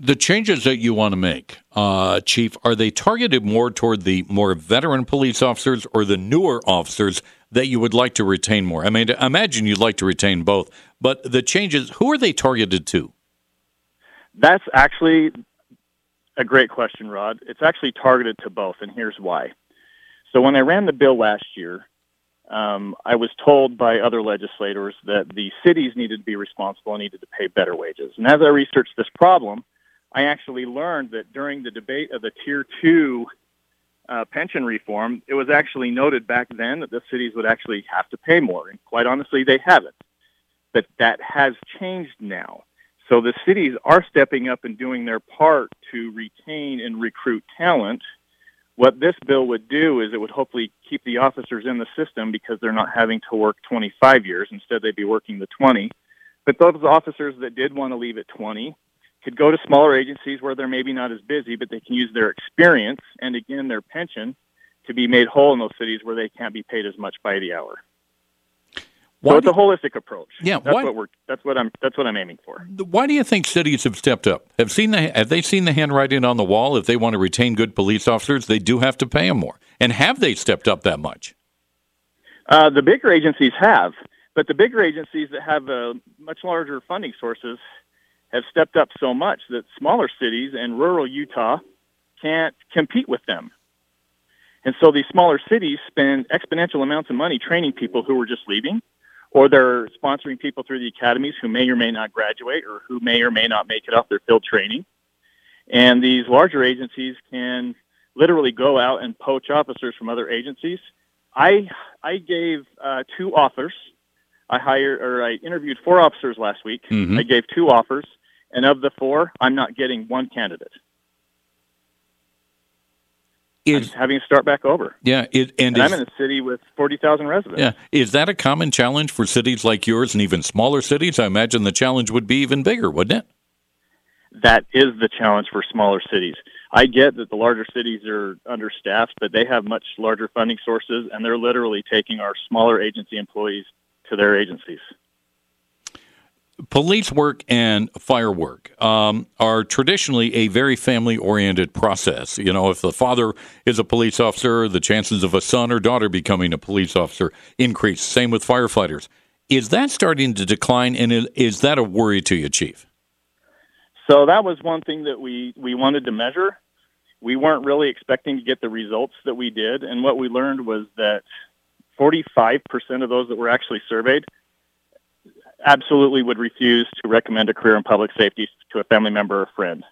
The changes that you want to make, uh, Chief, are they targeted more toward the more veteran police officers or the newer officers that you would like to retain more? I mean, I imagine you'd like to retain both, but the changes, who are they targeted to? That's actually a great question, Rod. It's actually targeted to both, and here's why. So when I ran the bill last year, um, I was told by other legislators that the cities needed to be responsible and needed to pay better wages. And as I researched this problem, I actually learned that during the debate of the Tier 2 uh, pension reform, it was actually noted back then that the cities would actually have to pay more. And quite honestly, they haven't. But that has changed now. So the cities are stepping up and doing their part to retain and recruit talent. What this bill would do is it would hopefully keep the officers in the system because they're not having to work 25 years. Instead, they'd be working the 20. But those officers that did want to leave at 20 could go to smaller agencies where they're maybe not as busy, but they can use their experience and again their pension to be made whole in those cities where they can't be paid as much by the hour. Why so it's do- a holistic approach. Yeah, that's why- what we're that's what I'm that's what I'm aiming for. Why do you think cities have stepped up? Have seen the have they seen the handwriting on the wall? If they want to retain good police officers, they do have to pay them more. And have they stepped up that much? Uh, the bigger agencies have, but the bigger agencies that have uh, much larger funding sources have stepped up so much that smaller cities and rural Utah can't compete with them. And so these smaller cities spend exponential amounts of money training people who are just leaving, or they're sponsoring people through the academies who may or may not graduate or who may or may not make it off their field training. And these larger agencies can literally go out and poach officers from other agencies. I I gave uh, two offers. I hired or I interviewed four officers last week. Mhm. I gave two offers, and of the four, I'm not getting one candidate. Is having to start back over. yeah, it, and And, is, I'm in a city with forty thousand residents. yeah, is that a common challenge for cities like yours and even smaller cities? I imagine the challenge would be even bigger, wouldn't it? that is the challenge for smaller cities. I get that the larger cities are understaffed, but they have much larger funding sources, and they're literally taking our smaller agency employees to their agencies. Police work and fire work um, are traditionally a very family oriented process. You know, if the father is a police officer, the chances of a son or daughter becoming a police officer increase. Same with firefighters. Is that starting to decline, and is- that a worry to you, Chief? So that was one thing that we, we wanted to measure. We weren't really expecting to get the results that we did, and what we learned was that 45% of those that were actually surveyed absolutely would refuse to recommend a career in public safety to a family member or friend.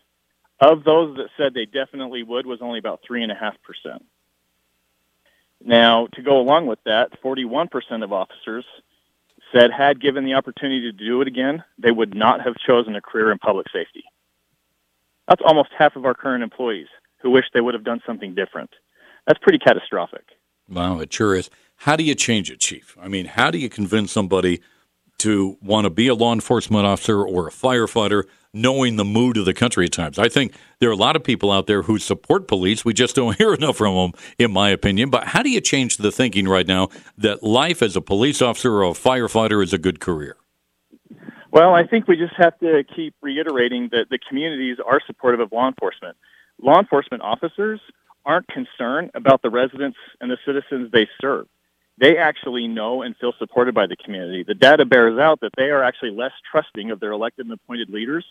Of those that said they definitely would was only about 3.5%. Now, to go along with that, 41% of officers said had given the opportunity to do it again, they would not have chosen a career in public safety. That's almost half of our current employees who wish they would have done something different. That's pretty catastrophic. Wow, it sure is. How do you change it, Chief? I mean, how do you convince somebody to want to be a law enforcement officer or a firefighter, knowing the mood of the country at times? I think there are a lot of people out there who support police. We just don't hear enough from them, in my opinion. But how do you change the thinking right now that life as a police officer or a firefighter is a good career? Well, I think we just have to keep reiterating that the communities are supportive of law enforcement. Law enforcement officers aren't concerned about the residents and the citizens they serve. They actually know and feel supported by the community. The data bears out that they are actually less trusting of their elected and appointed leaders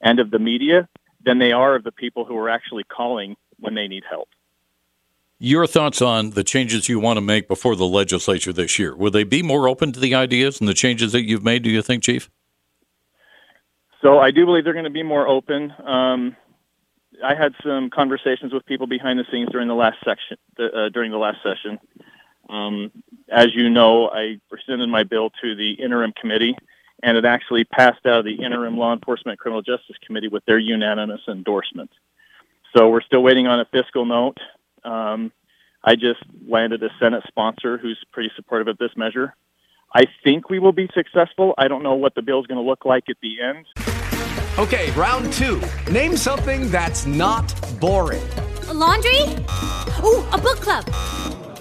and of the media than they are of the people who are actually calling when they need help. Your thoughts on the changes you want to make before the legislature this year? Will they be more open to the ideas and the changes that you've made, do you think, Chief? So I do believe they're going to be more open. Um, I had some conversations with people behind the scenes during the last section, uh, during the last session. Um, as you know, I presented my bill to the interim committee, and it actually passed out of the interim law enforcement criminal justice committee with their unanimous endorsement. So we're still waiting on a fiscal note. Um, I just landed a Senate sponsor who's pretty supportive of this measure. I think we will be successful. I don't know what the bill is going to look like at the end. Okay, round two. Name something that's not boring. A laundry? Ooh, a book club.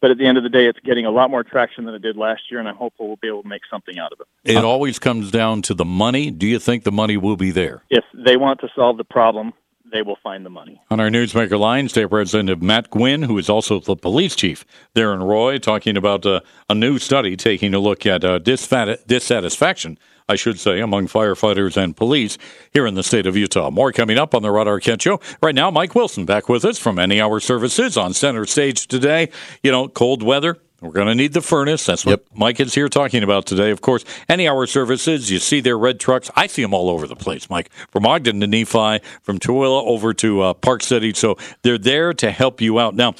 But at the end of the day, it's getting a lot more traction than it did last year, and I'm hopeful we'll be able to make something out of it. It always comes down to the money. Do you think the money will be there? If they want to solve the problem, they will find the money. On our Newsmaker line, State Representative Matt Gwynn, who is also the police chief there in Roy, talking about uh, a new study taking a look at uh, dissatisfaction, I should say, among firefighters and police here in the state of Utah. More coming up on the Rod Arquette Show. Right now, Mike Wilson back with us from Any Hour Services on center stage today. You know, cold weather, we're going to need the furnace. That's what yep. Mike is here talking about today. Of course, any hour services, you see their red trucks. I see them all over the place, Mike, from Ogden to Nephi, from Tooele over to uh, Park City. So they're there to help you out. Now,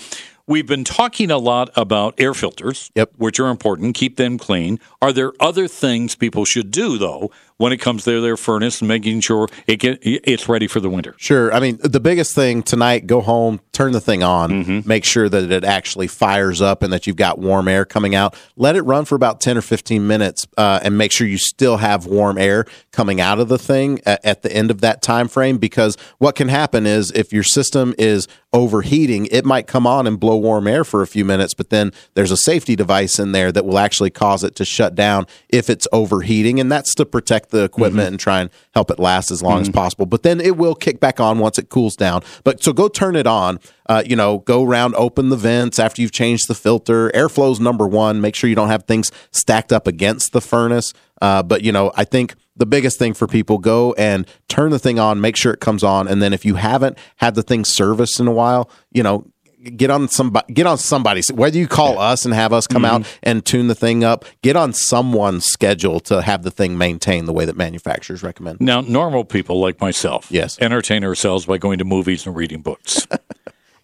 We've been talking a lot about air filters, yep. which are important. Keep them clean. Are there other things people should do though when it comes to their furnace and making sure it get, it's ready for the winter? Sure. I mean, the biggest thing tonight: go home, turn the thing on, mm-hmm. make sure that it actually fires up and that you've got warm air coming out. Let it run for about ten or fifteen minutes, uh, and make sure you still have warm air coming out of the thing at, at the end of that time frame. Because what can happen is if your system is overheating, it might come on and blow warm air for a few minutes, but then there's a safety device in there that will actually cause it to shut down if it's overheating, and that's to protect the equipment mm-hmm. and try and help it last as long mm-hmm. as possible. But then it will kick back on once it cools down. But so go turn it on. Uh, you know, go around, open the vents after you've changed the filter. Airflow's number one. Make sure you don't have things stacked up against the furnace. Uh, but you know, I think the biggest thing for people go and turn the thing on, make sure it comes on, and then if you haven't had the thing serviced in a while, you know, get on somebody get on somebody. Whether you call us and have us come mm-hmm. out and tune the thing up get on someone's schedule to have the thing maintained the way that manufacturers recommend. Now normal people like myself yes. entertain ourselves by going to movies and reading books.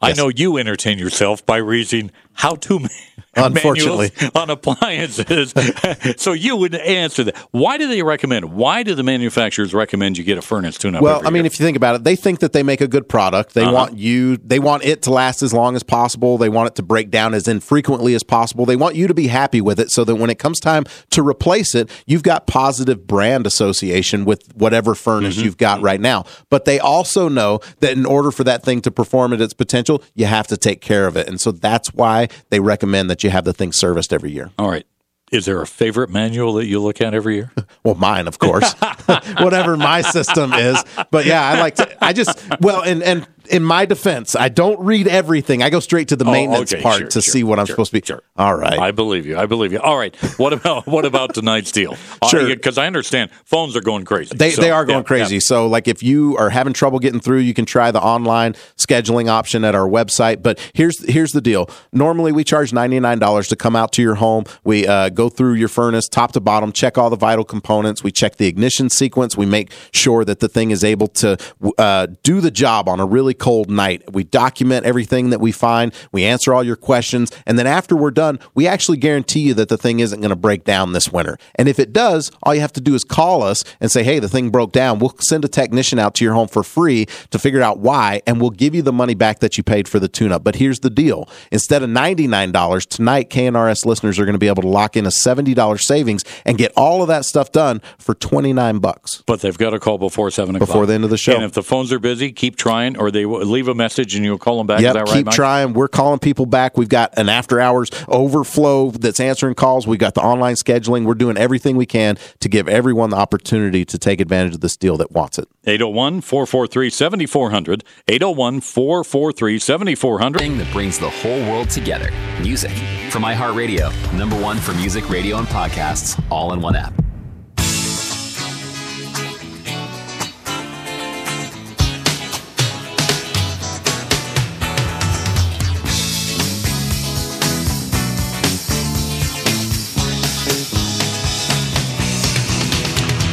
I know you entertain yourself by reading how to unfortunately on appliances. so you would answer that. Why do they recommend? Why do the manufacturers recommend you get a furnace tune up? Well, I mean, year? if you think about it, they think that they make a good product. They uh-huh. want you. They want it to last as long as possible. They want it to break down as infrequently as possible. They want you to be happy with it, so that when it comes time to replace it, you've got positive brand association with whatever furnace mm-hmm. you've got right now. But they also know that in order for that thing to perform at its potential, you have to take care of it, and so that's why they recommend that you have the thing serviced every year. All right. Is there a favorite manual that you look at every year? well, mine, of course. Whatever my system is. But yeah, I like to I just well and and in my defense, I don't read everything. I go straight to the Oh, maintenance okay, part sure, to sure, see what I'm sure, supposed to be. sure. All right. I believe you. I believe you. All right. What about what about tonight's deal? Sure. Because I understand phones are going crazy. They, So, they are going yeah, crazy. yeah. So, like, if you are having trouble getting through, you can try the online scheduling option at our website. But here's here's the deal. Normally, we charge ninety nine dollars to come out to your home. We uh, go through your furnace top to bottom, check all the vital components. We check the ignition sequence. We make sure that the thing is able to uh, do the job on a really cold night. We document everything that we find. We answer all your questions, and then after we're done, we actually guarantee you that the thing isn't going to break down this winter. And if it does, all you have to do is call us and say, "Hey, the thing broke down." We'll send a technician out to your home for free to figure out why, and we'll give you the money back that you paid for the tune-up. But here's the deal: instead of ninety nine dollars tonight, KNRS listeners are going to be able to lock in a seventy dollars savings and get all of that stuff done for twenty nine bucks. But they've got to call before seven o'clock. Before the end of the show. And if the phones are busy, keep trying, or they will leave a message and you'll call them back. Is Yep, right, keep Mike? trying. We're calling people back. We've got an after hours overflow that's answering calls. We've got the online scheduling. We're doing everything we can to give everyone the opportunity to take advantage of this deal that wants it. 801 443 7400. 801 443 7400. Thing that brings the whole world together. Music. From iHeartRadio, number one for music, radio, and podcasts, all in one app.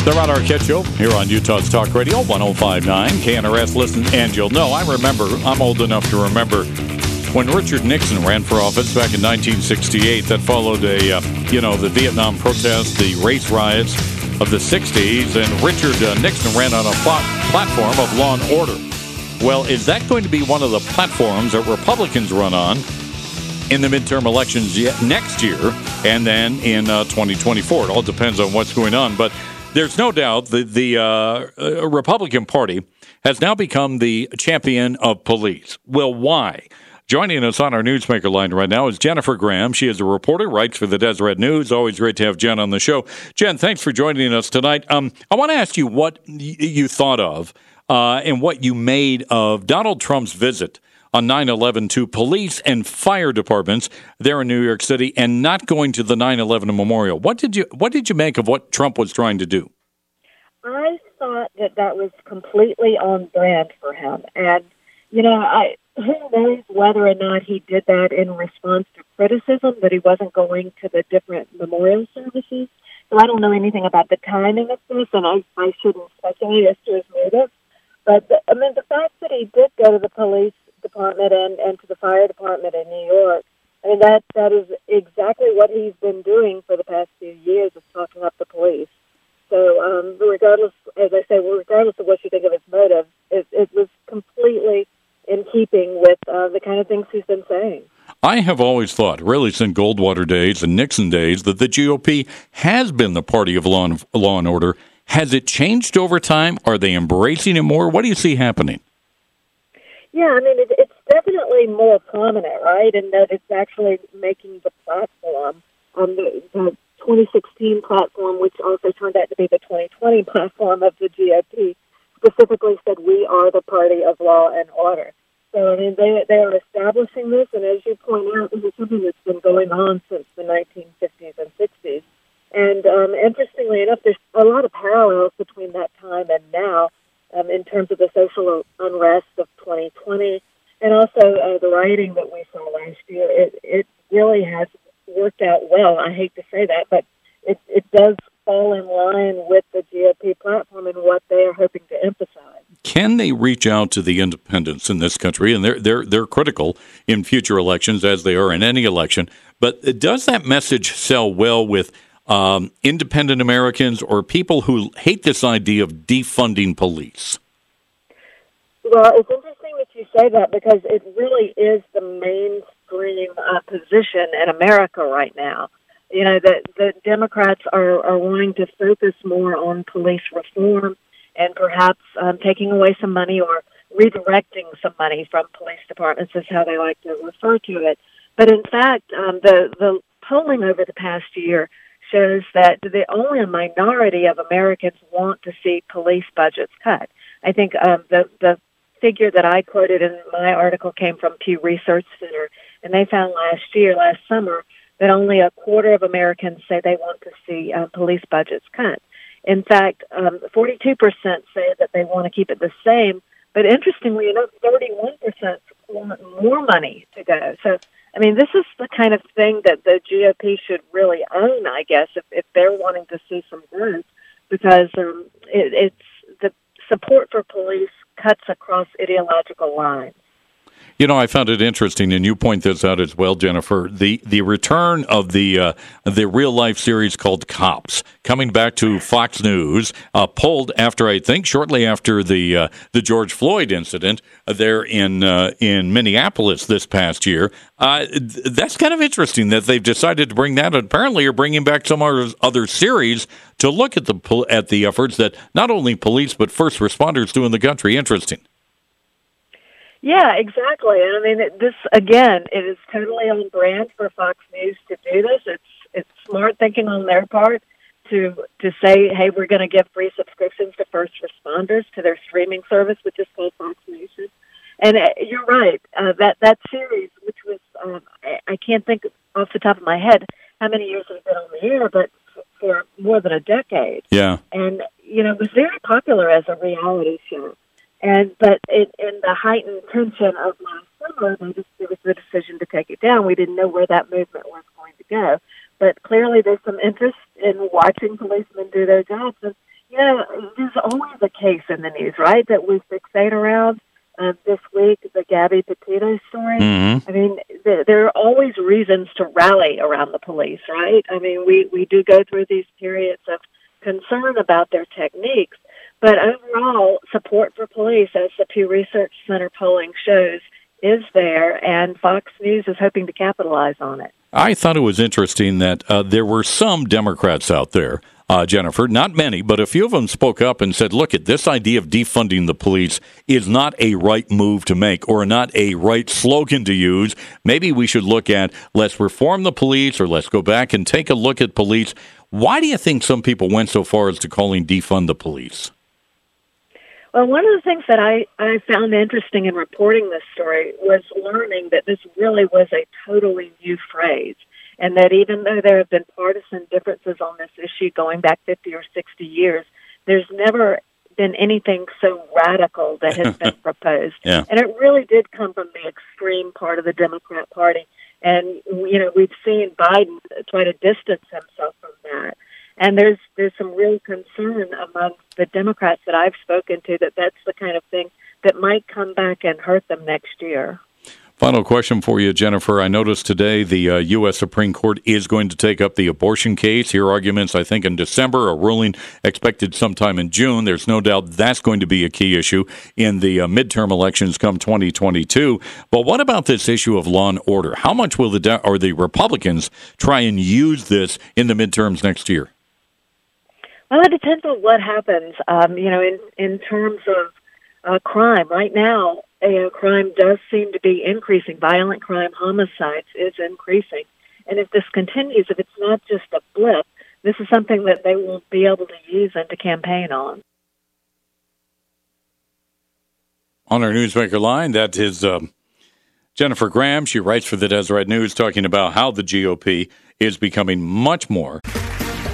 The Rod Arquette Show here on Utah's Talk Radio 1059. KNRS, listen, and you'll know. I remember, I'm old enough to remember when Richard Nixon ran for office back in 1968. That followed a, uh, you know, the Vietnam protests, the race riots of the 60s, and Richard uh, Nixon ran on a plat- platform of law and order. Well, is that going to be one of the platforms that Republicans run on in the midterm elections next year and then in uh, 2024? It all depends on what's going on. But there's no doubt that the uh, uh, Republican Party has now become the champion of police. Well, why? Joining us on our newsmaker line right now is Jennifer Graham. She is a reporter, writes for the Deseret News. Always great to have Jen on the show. Jen, thanks for joining us tonight. Um, I want to ask you what y- you thought of uh, and what you made of Donald Trump's visit on 9-11 to police and fire departments there in New York City and not going to the 9-11 memorial. What did you What did you make of what Trump was trying to do? I thought that that was completely on brand for him, and you know, I who knows whether or not he did that in response to criticism that he wasn't going to the different memorial services. So I don't know anything about the timing of this, and I I shouldn't speculate as to his motive. But the, I mean, the fact that he did go to the police department and and to the fire department in New York, I mean that that is exactly what he's been doing for the past few years, is talking up the police. So, um, regardless, as I say, regardless of what you think of his motive, it, it was completely in keeping with uh, the kind of things he's been saying. I have always thought, really since Goldwater days and Nixon days, that the GOP has been the party of law and, law and order. Has it changed over time? Are they embracing it more? What do you see happening? Yeah, I mean, it, it's definitely more prominent, right? In that it's actually making the platform, um, the, the 2016 platform, which also turned out to be the 2020 platform of the GOP, specifically said we are the party of law and order. So I mean, they they are establishing this, and as you point out, this is something that's been going on since the 1950s and 60s. And um, interestingly enough, there's a lot of parallels between that time and now um, in terms of the social unrest of 2020, and also uh, the rioting that we saw last year. It it really has worked out well. I hate to say that, but it it does fall in line with the GOP platform and what they are hoping to emphasize. Can they reach out to the independents in this country? And they're they're they're critical in future elections, as they are in any election. But does that message sell well with um, independent Americans or people who hate this idea of defunding police? Well, it's interesting that you say that because it really is the mainstream uh, position in America right now. You know, the, the Democrats are, are wanting to focus more on police reform and perhaps um, taking away some money or redirecting some money from police departments is how they like to refer to it. But in fact, um, the, the polling over the past year shows that the only a minority of Americans want to see police budgets cut. I think um, the the figure that I quoted in my article came from Pew Research Center, and they found last year, last summer, that only a quarter of Americans say they want to see uh, police budgets cut. In fact, um, 42% say that they want to keep it the same, but interestingly enough, 31% want more money to go. So, I mean, this is the kind of thing that the GOP should really own, I guess, if, if they're wanting to see some growth, because um, it, it's the support for police cuts across ideological lines. You know, I found it interesting, and you point this out as well, Jennifer. The the return of the uh, the real life series called Cops, coming back to Fox News, uh, pulled after I think shortly after the uh, the George Floyd incident there in uh, in Minneapolis this past year. Uh, that's kind of interesting that they've decided to bring that. Apparently, are bringing back some other series to look at the at the efforts that not only police but first responders do in the country. Interesting. Yeah, exactly. And I mean, it, this again, it is totally on brand for Fox News to do this. It's it's smart thinking on their part to to say, hey, we're going to give free subscriptions to first responders to their streaming service, which is called Fox Nation. And uh, you're right. Uh, that that series, which was um, I, I can't think off the top of my head how many years it has been on the air, but for more than a decade. Yeah. And you know, it was very popular as a reality show. And but it, in the heightened tension of last summer, they just it was the decision to take it down. We didn't know where that movement was going to go, but clearly there's some interest in watching policemen do their jobs. And you know, there's always a case in the news, right, that we fixate around. Uh, this week, the Gabby Petito story. Mm-hmm. I mean, th- there are always reasons to rally around the police, right? I mean, we we do go through these periods of concern about their techniques, but overall, support for police, as the Pew Research Center polling shows, is there, and Fox News is hoping to capitalize on it. I thought it was interesting that uh, there were some Democrats out there, uh, Jennifer, not many, but a few of them spoke up and said, look, at this idea of defunding the police is not a right move to make or not a right slogan to use. Maybe we should look at let's reform the police or let's go back and take a look at police. Why do you think some people went so far as to calling defund the police? Well, one of the things that I, I found interesting in reporting this story was learning that this really was a totally new phrase. And that even though there have been partisan differences on this issue going back 50 or 60 years, there's never been anything so radical that has been proposed. Yeah. And it really did come from the extreme part of the Democrat Party. And, you know, we've seen Biden try to distance himself from that. And there's there's some real concern among the Democrats that I've spoken to that that's the kind of thing that might come back and hurt them next year. Final question for you, Jennifer. I noticed today the uh, U.S. Supreme Court is going to take up the abortion case. Hear arguments, I think, in December, a ruling expected sometime in June. There's no doubt that's going to be a key issue in the uh, midterm elections come 2022. But what about this issue of law and order? How much will the de- or the Republicans try and use this in the midterms next year? Well, it depends on what happens. Um, you know, in in terms of uh, crime, right now, uh, crime does seem to be increasing. Violent crime, homicides is increasing, and if this continues, if it's not just a blip, this is something that they will be able to use and to campaign on. On our newsmaker line, that is um, Jennifer Graham. She writes for the Deseret News, talking about how the GOP is becoming much more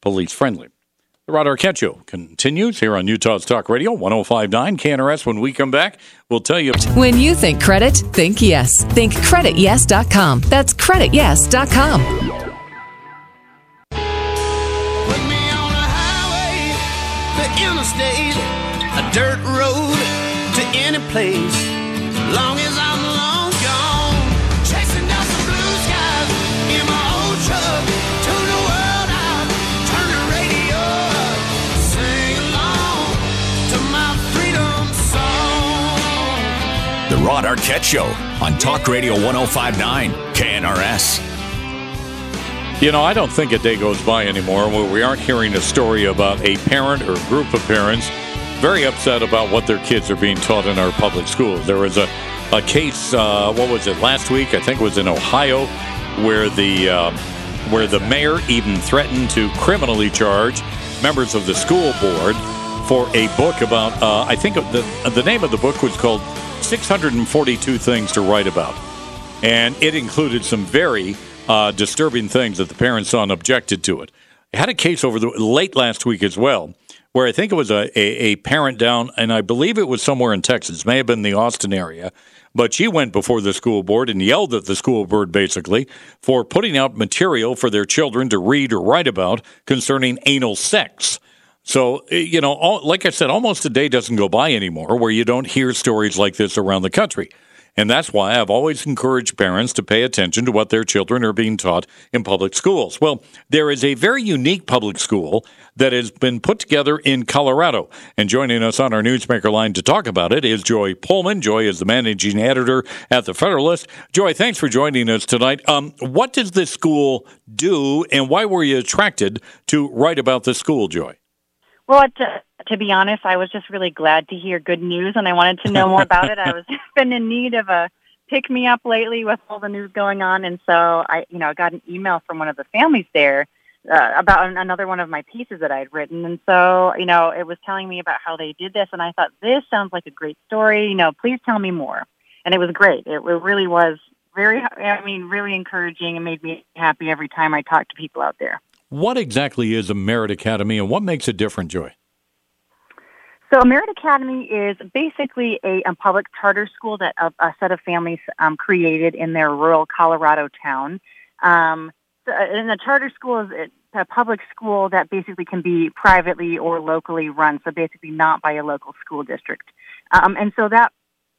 Police friendly. The Rod Arquette Show continues here on Utah's Talk Radio 1059 KNRS. When we come back, we'll tell you. When you think credit, think yes. Think credityes.com. That's credityes.com. Put me on a highway, the interstate, a dirt road to any place. Long as I'm Arquette Show on Talk Radio 1059 KNRS. You know, I don't think a day goes by anymore where we aren't hearing a story about a parent or group of parents very upset about what their kids are being taught in our public schools. There was a, a case, uh, what was it, last week? I think it was in Ohio, where the, uh, where the mayor even threatened to criminally charge members of the school board for a book about, uh, I think the, the name of the book was called 642 Things to Write About. And it included some very uh, disturbing things that the parents and objected to it. I had a case over the late last week as well, where I think it was a, a, a parent down, and I believe it was somewhere in Texas, may have been the Austin area, but she went before the school board and yelled at the school board basically for putting out material for their children to read or write about concerning anal sex. So, eh, you know, all, like I said, almost a day doesn't go by anymore where you don't hear stories like this around the country. And that's why I've always encouraged parents to pay attention to what their children are being taught in public schools. Well, there is a very unique public school that has been put together in Colorado. And joining us on our Newsmaker line to talk about it is Joy Pullmann. Joy is the managing editor at The Federalist. Joy, thanks for joining us tonight. Um, what does this school do, and why were you attracted to write about this school, Joy? Well, to, to be honest, I was just really glad to hear good news, and I wanted to know more about it. I was been in need of a pick me up lately with all the news going on, and so I, you know, got an email from one of the families there uh, about an, another one of my pieces that I had written, and so you know, it was telling me about how they did this, and I thought this sounds like a great story. You know, please tell me more, and it was great. It, it really was very, I mean, really encouraging, and made me happy every time I talked to people out there. What exactly is a Merit Academy, and what makes it different, Joy? So, Merit Academy is basically a, a public charter school that a, a set of families um, created in their rural Colorado town. Um, so, and a charter school is a public school that basically can be privately or locally run, so basically not by a local school district. Um, and so that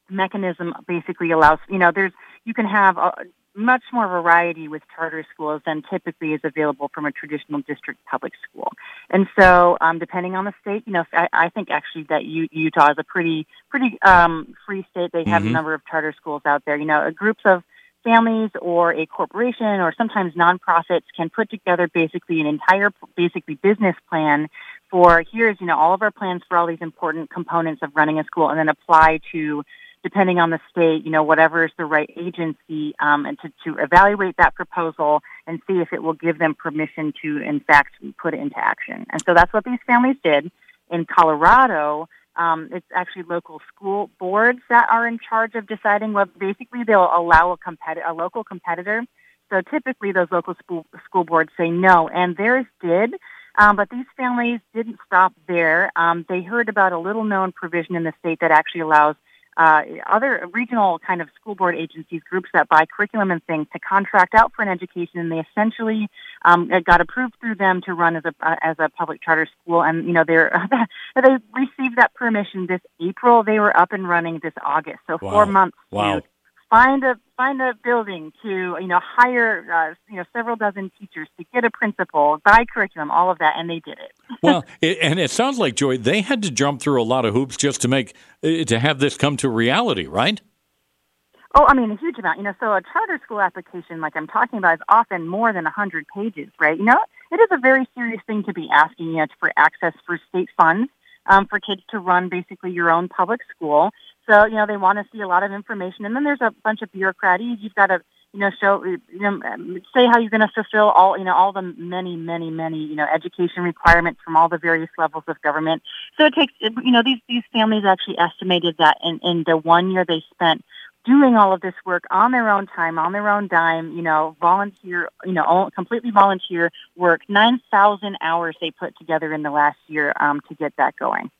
mechanism basically allows, you know, there's you can have a, much more variety with charter schools than typically is available from a traditional district public school. And so, um, depending on the state, you know, I, I think actually that U- Utah is a pretty pretty um, free state. They have Mhm. a number of charter schools out there. You know, uh, groups of families or a corporation or sometimes nonprofits can put together basically an entire basically business plan for here's you know all of our plans for all these important components of running a school and then apply to depending on the state, you know, whatever is the right agency, um, and to, to evaluate that proposal and see if it will give them permission to, in fact, put it into action. And so that's what these families did. In Colorado, um, it's actually local school boards that are in charge of deciding what basically they'll allow a, competi- a local competitor. So typically those local school, school boards say no, and theirs did. Um, but these families didn't stop there. Um, they heard about a little known provision in the state that actually allows uh, other regional kind of school board agencies, groups that buy curriculum and things to contract out for an education, and they essentially um, got approved through them to run as a uh, as a public charter school. And you know they're they received that permission this April. They were up and running this August, so four months Wow. to find a find a building to you know hire uh, you know several dozen teachers to get a principal, buy curriculum, all of that, and they did it. well, it, and it sounds like Joy. They had to jump through a lot of hoops just to make uh, to have this come to reality, right? Oh, I mean, a huge amount. You know, so a charter school application, like I'm talking about, is often more than 100 pages, right? You know, it is a very serious thing to be asking, you know, for access for state funds um, for kids to run basically your own public school. So, you know, they want to see a lot of information. And then there's a bunch of bureaucraties. You've got to, you know, show, you know, um, say how you're going to fulfill all, you know, all the many, many, many, you know, education requirements from all the various levels of government. So it takes, you know, these, these families actually estimated that in, in the one year they spent doing all of this work on their own time, on their own dime, you know, volunteer, you know, all, completely volunteer work. 9,000 hours they put together in the last year um, to get that going.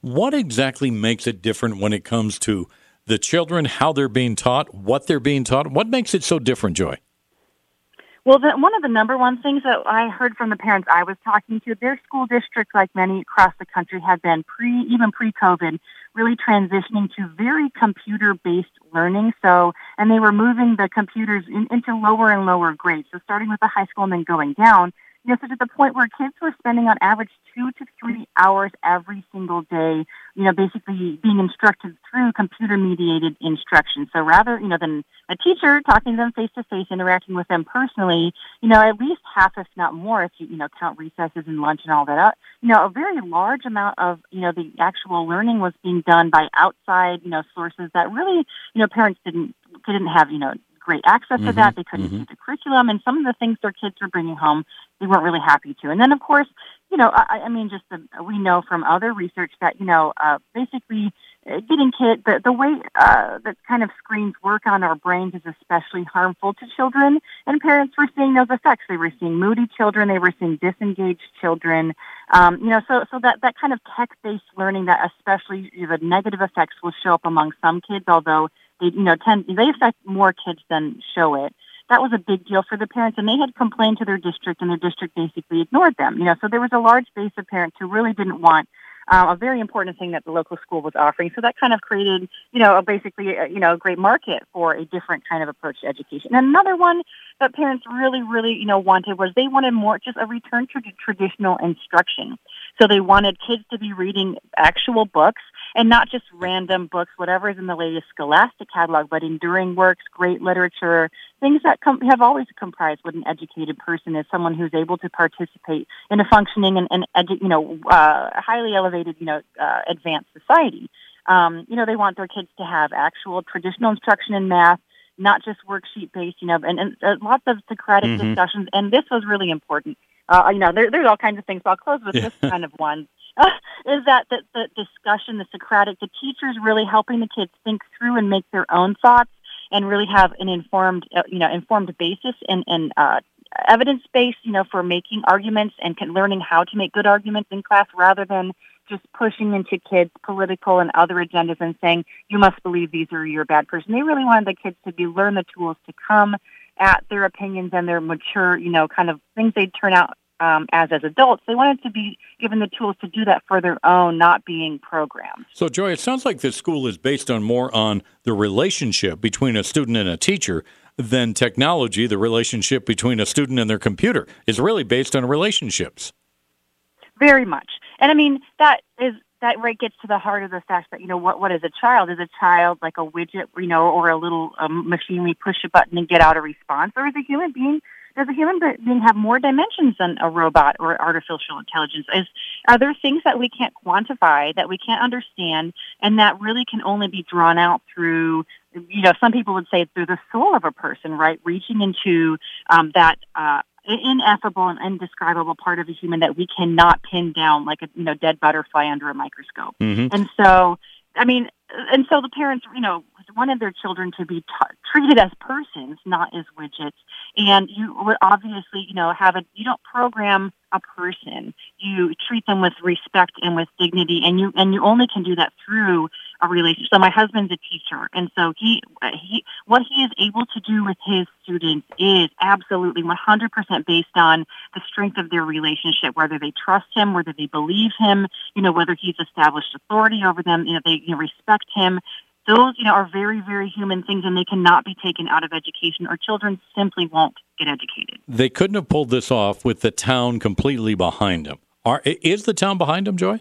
What exactly makes it different when it comes to the children, how they're being taught, what they're being taught? What makes it so different, Joy? Well, the, one of the number one things that I heard from the parents I was talking to, their school district, like many across the country, had been pre, even pre-COVID, really transitioning to very computer-based learning. So, and they were moving the computers in, into lower and lower grades. So, starting with the high school and then going down. You know, so to the point where kids were spending on average two to three hours every single day, you know, basically being instructed through computer mediated instruction. So rather, you know, than a teacher talking to them face to face, interacting with them personally, you know, at least half, if not more, if you, you know, count recesses and lunch and all that up, you know, a very large amount of, you know, the actual learning was being done by outside, you know, sources that really, you know, parents didn't, didn't have, you know, great access to Mhm, that. They couldn't mhm. see the curriculum and some of the things their kids were bringing home, they weren't really happy to. And then, of course, you know, I, I mean, just the, we know from other research that you know, uh, basically, uh, getting kid the the way uh, that kind of screens work on our brains is especially harmful to children. And parents were seeing those effects. They were seeing moody children. They were seeing disengaged children. Um, you know, so so that that kind of tech based learning that especially the negative effects will show up among some kids, although you know tend they affect more kids than show it. That was a big deal for the parents and they had complained to their district and their district basically ignored them you know. So there was a large base of parents who really didn't want uh, a very important thing that the local school was offering. So that kind of created you know a basically a, you know a great market for a different kind of approach to education. And another one that parents really really you know wanted was they wanted more just a return to traditional instruction. So they wanted kids to be reading actual books and not just random books, whatever is in the latest scholastic catalog, but enduring works, great literature, things that com- have always comprised what an educated person is, someone who's able to participate in a functioning and, and edu- you know, uh, highly elevated, you know, uh, advanced society. Um, you know, they want their kids to have actual traditional instruction in math, not just worksheet based, you know, and, and uh, lots of Socratic Mhm. discussions. And this was really important. Uh, you know, there, there's all kinds of things, but I'll close with this kind of one. is that the, the discussion, the Socratic, the teachers really helping the kids think through and make their own thoughts and really have an informed, uh, you know, informed basis and, and uh, evidence base, you know, for making arguments and can, learning how to make good arguments in class rather than just pushing into kids political and other agendas and saying you must believe these are your bad person. They really wanted the kids to be learn the tools to come at their opinions and their mature, you know, kind of things they'd turn out um, as as adults. They wanted to be given the tools to do that for their own, not being programmed. So, Joy, it sounds like this school is based on more on the relationship between a student and a teacher than technology. The relationship between a student and their computer is really based on relationships. Very much. And I mean, that is that right gets to the heart of the fact that you know what what is a child? Is a child like a widget, you know, or a little um, machine we push a button and get out a response, or is a human being? Does a human being have more dimensions than a robot or artificial intelligence? Is are there things that we can't quantify, that we can't understand, and that really can only be drawn out through you know, some people would say through the soul of a person, right? Reaching into um, that uh, ineffable and indescribable part of a human that we cannot pin down like a you know dead butterfly under a microscope. Mhm. And so, I mean, and so the parents, you know, wanted their children to be ta treated as persons, not as widgets. And you would obviously, you know, have a you don't program a person. You treat them with respect and with dignity, and you and you only can do that through a relationship. So my husband's a teacher, and so he he what he is able to do with his students is absolutely 100% based on the strength of their relationship, whether they trust him, whether they believe him, you know, whether he's established authority over them, you know, they you know, respect him. Those, you know, are very, very human things, and they cannot be taken out of education, or children simply won't get educated. They couldn't have pulled this off with the town completely behind them. Are, is the town behind them, Joy?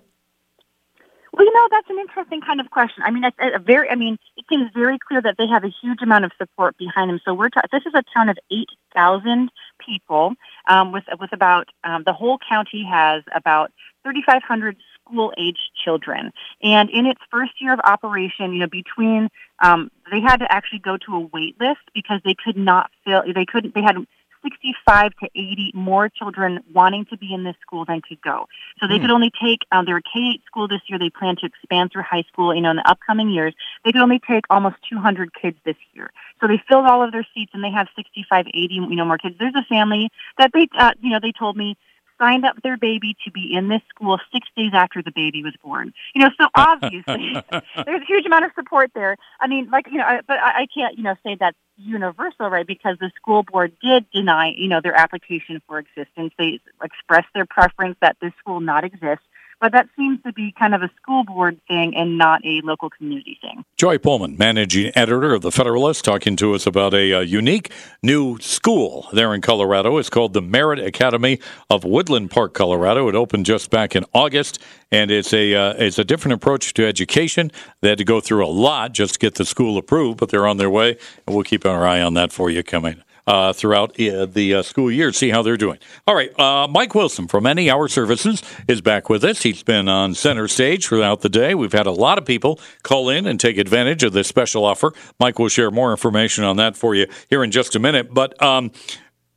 Well, you know, that's an interesting kind of question. I mean, it's a very, I mean, it seems very clear that they have a huge amount of support behind them. So we're, ta- this is a town of 8,000 people um, with, with about, um, the whole county has about 3,500 school age children. And in its first year of operation, you know, between, um, they had to actually go to a wait list because they could not fill, they couldn't, they had 65 to 80 more children wanting to be in this school than could go. So they Hmm. could only take, um, they're a K-8 school this year. They plan to expand through high school, you know, in the upcoming years. They could only take almost 200 kids this year. So they filled all of their seats and they have 65, 80, you know, more kids. There's a family that they, uh, you know, they told me signed up their baby to be in this school six days after the baby was born. You know, so obviously there's a huge amount of support there. I mean, like, you know, I, but I, I can't, you know, say that's universal, right? Because the school board did deny, you know, their application for existence. They expressed their preference that this school not exist. But that seems to be kind of a school board thing and not a local community thing. Joy Pullmann, managing editor of the Federalist, talking to us about a, uh unique new school there in Colorado. It's called the Merit Academy of Woodland Park, Colorado. It opened just back in August, and it's a uh, it's a different approach to education. They had to go through a lot just to get the school approved, but they're on their way, and we'll keep our eye on that for you coming. Uh, throughout uh, the uh, school year, see how they're doing. All right, uh, Mike Wilson from Any Hour Services is back with us. He's been on center stage throughout the day. We've had a lot of people call in and take advantage of this special offer. Mike will share more information on that for you here in just a minute. But um,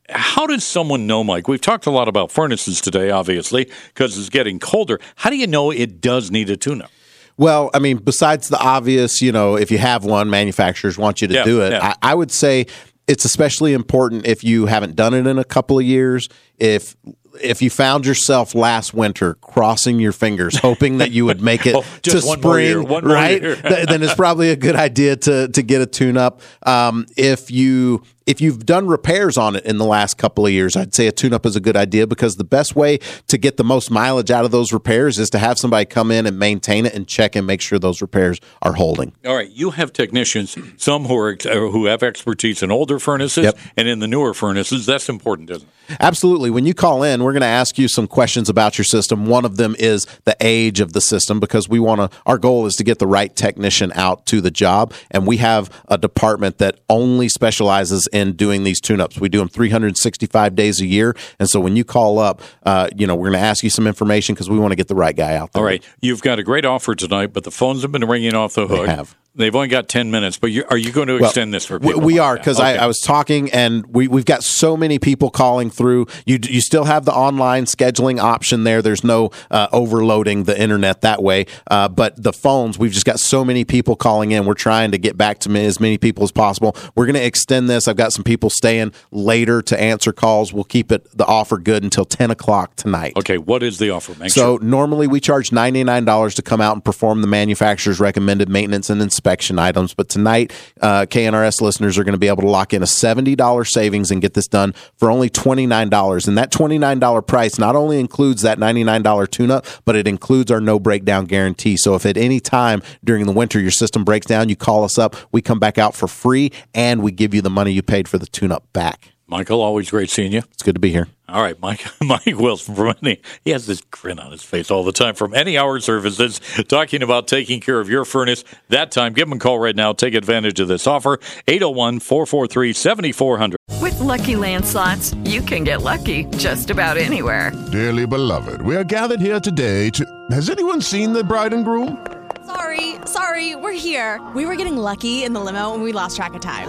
how does someone know, Mike? We've talked a lot about furnaces today, obviously, because it's getting colder. How do you know it does need a tune-up? Well, I mean, besides the obvious, you know, if you have one, manufacturers want you to Yeah, do it. yeah. I, I would say it's especially important if you haven't done it in a couple of years. If if you found yourself last winter crossing your fingers, hoping that you would make it Oh, to spring, year, right? then it's probably a good idea to to get a tune up. Um, if you if you've done repairs on it in the last couple of years, I'd say a tune up is a good idea because the best way to get the most mileage out of those repairs is to have somebody come in and maintain it and check and make sure those repairs are holding. All right, you have technicians, some who are uh, who have expertise in older furnaces and in the newer furnaces. That's important, isn't it? Absolutely. When you call in, we're going to ask you some questions about your system. One of them is the age of the system because we want to, our goal is to get the right technician out to the job. And we have a department that only specializes in doing these tune ups. We do them 365 days a year. And so when you call up, uh, you know, we're going to ask you some information because we want to get the right guy out there. All right, you've got a great offer tonight, but the phones have been ringing off the hook. They have. They've only got ten minutes, but you, are you going to Well, extend this for we- people? We Mike? are because Okay. I, I was talking, and we we've got so many people calling through. You you still have the online scheduling option there. There's no uh, overloading the internet that way, uh, but the phones we've just got so many people calling in. We're trying to get back to me, as many people as possible. We're going to extend this. I've got some people staying later to answer calls. We'll keep it the offer good until ten o'clock tonight. Okay, what is the offer? Make so sure. normally we charge ninety nine dollars to come out and perform the manufacturer's recommended maintenance and inspection items. But tonight, uh, KNRS listeners are going to be able to lock in a seventy dollars savings and get this done for only twenty nine dollars. And that twenty nine dollar price not only includes that ninety nine dollar tune up, but it includes our no breakdown guarantee. So if at any time during the winter your system breaks down, you call us up, we come back out for free, and we give you the money you paid for the tune up back. Michael, always great seeing you. It's good to be here. All right, Mike. Mike Wilson from any. He has this grin on his face all the time from Any Hour Services, talking about taking care of your furnace. That time, give him a call right now. Take advantage of this offer. 801 443 7400. With Lucky Land slots, you can get lucky just about anywhere. Dearly beloved, we are gathered here today to. Has anyone seen the bride and groom? Sorry, sorry, we're here. We were getting lucky in the limo and we lost track of time.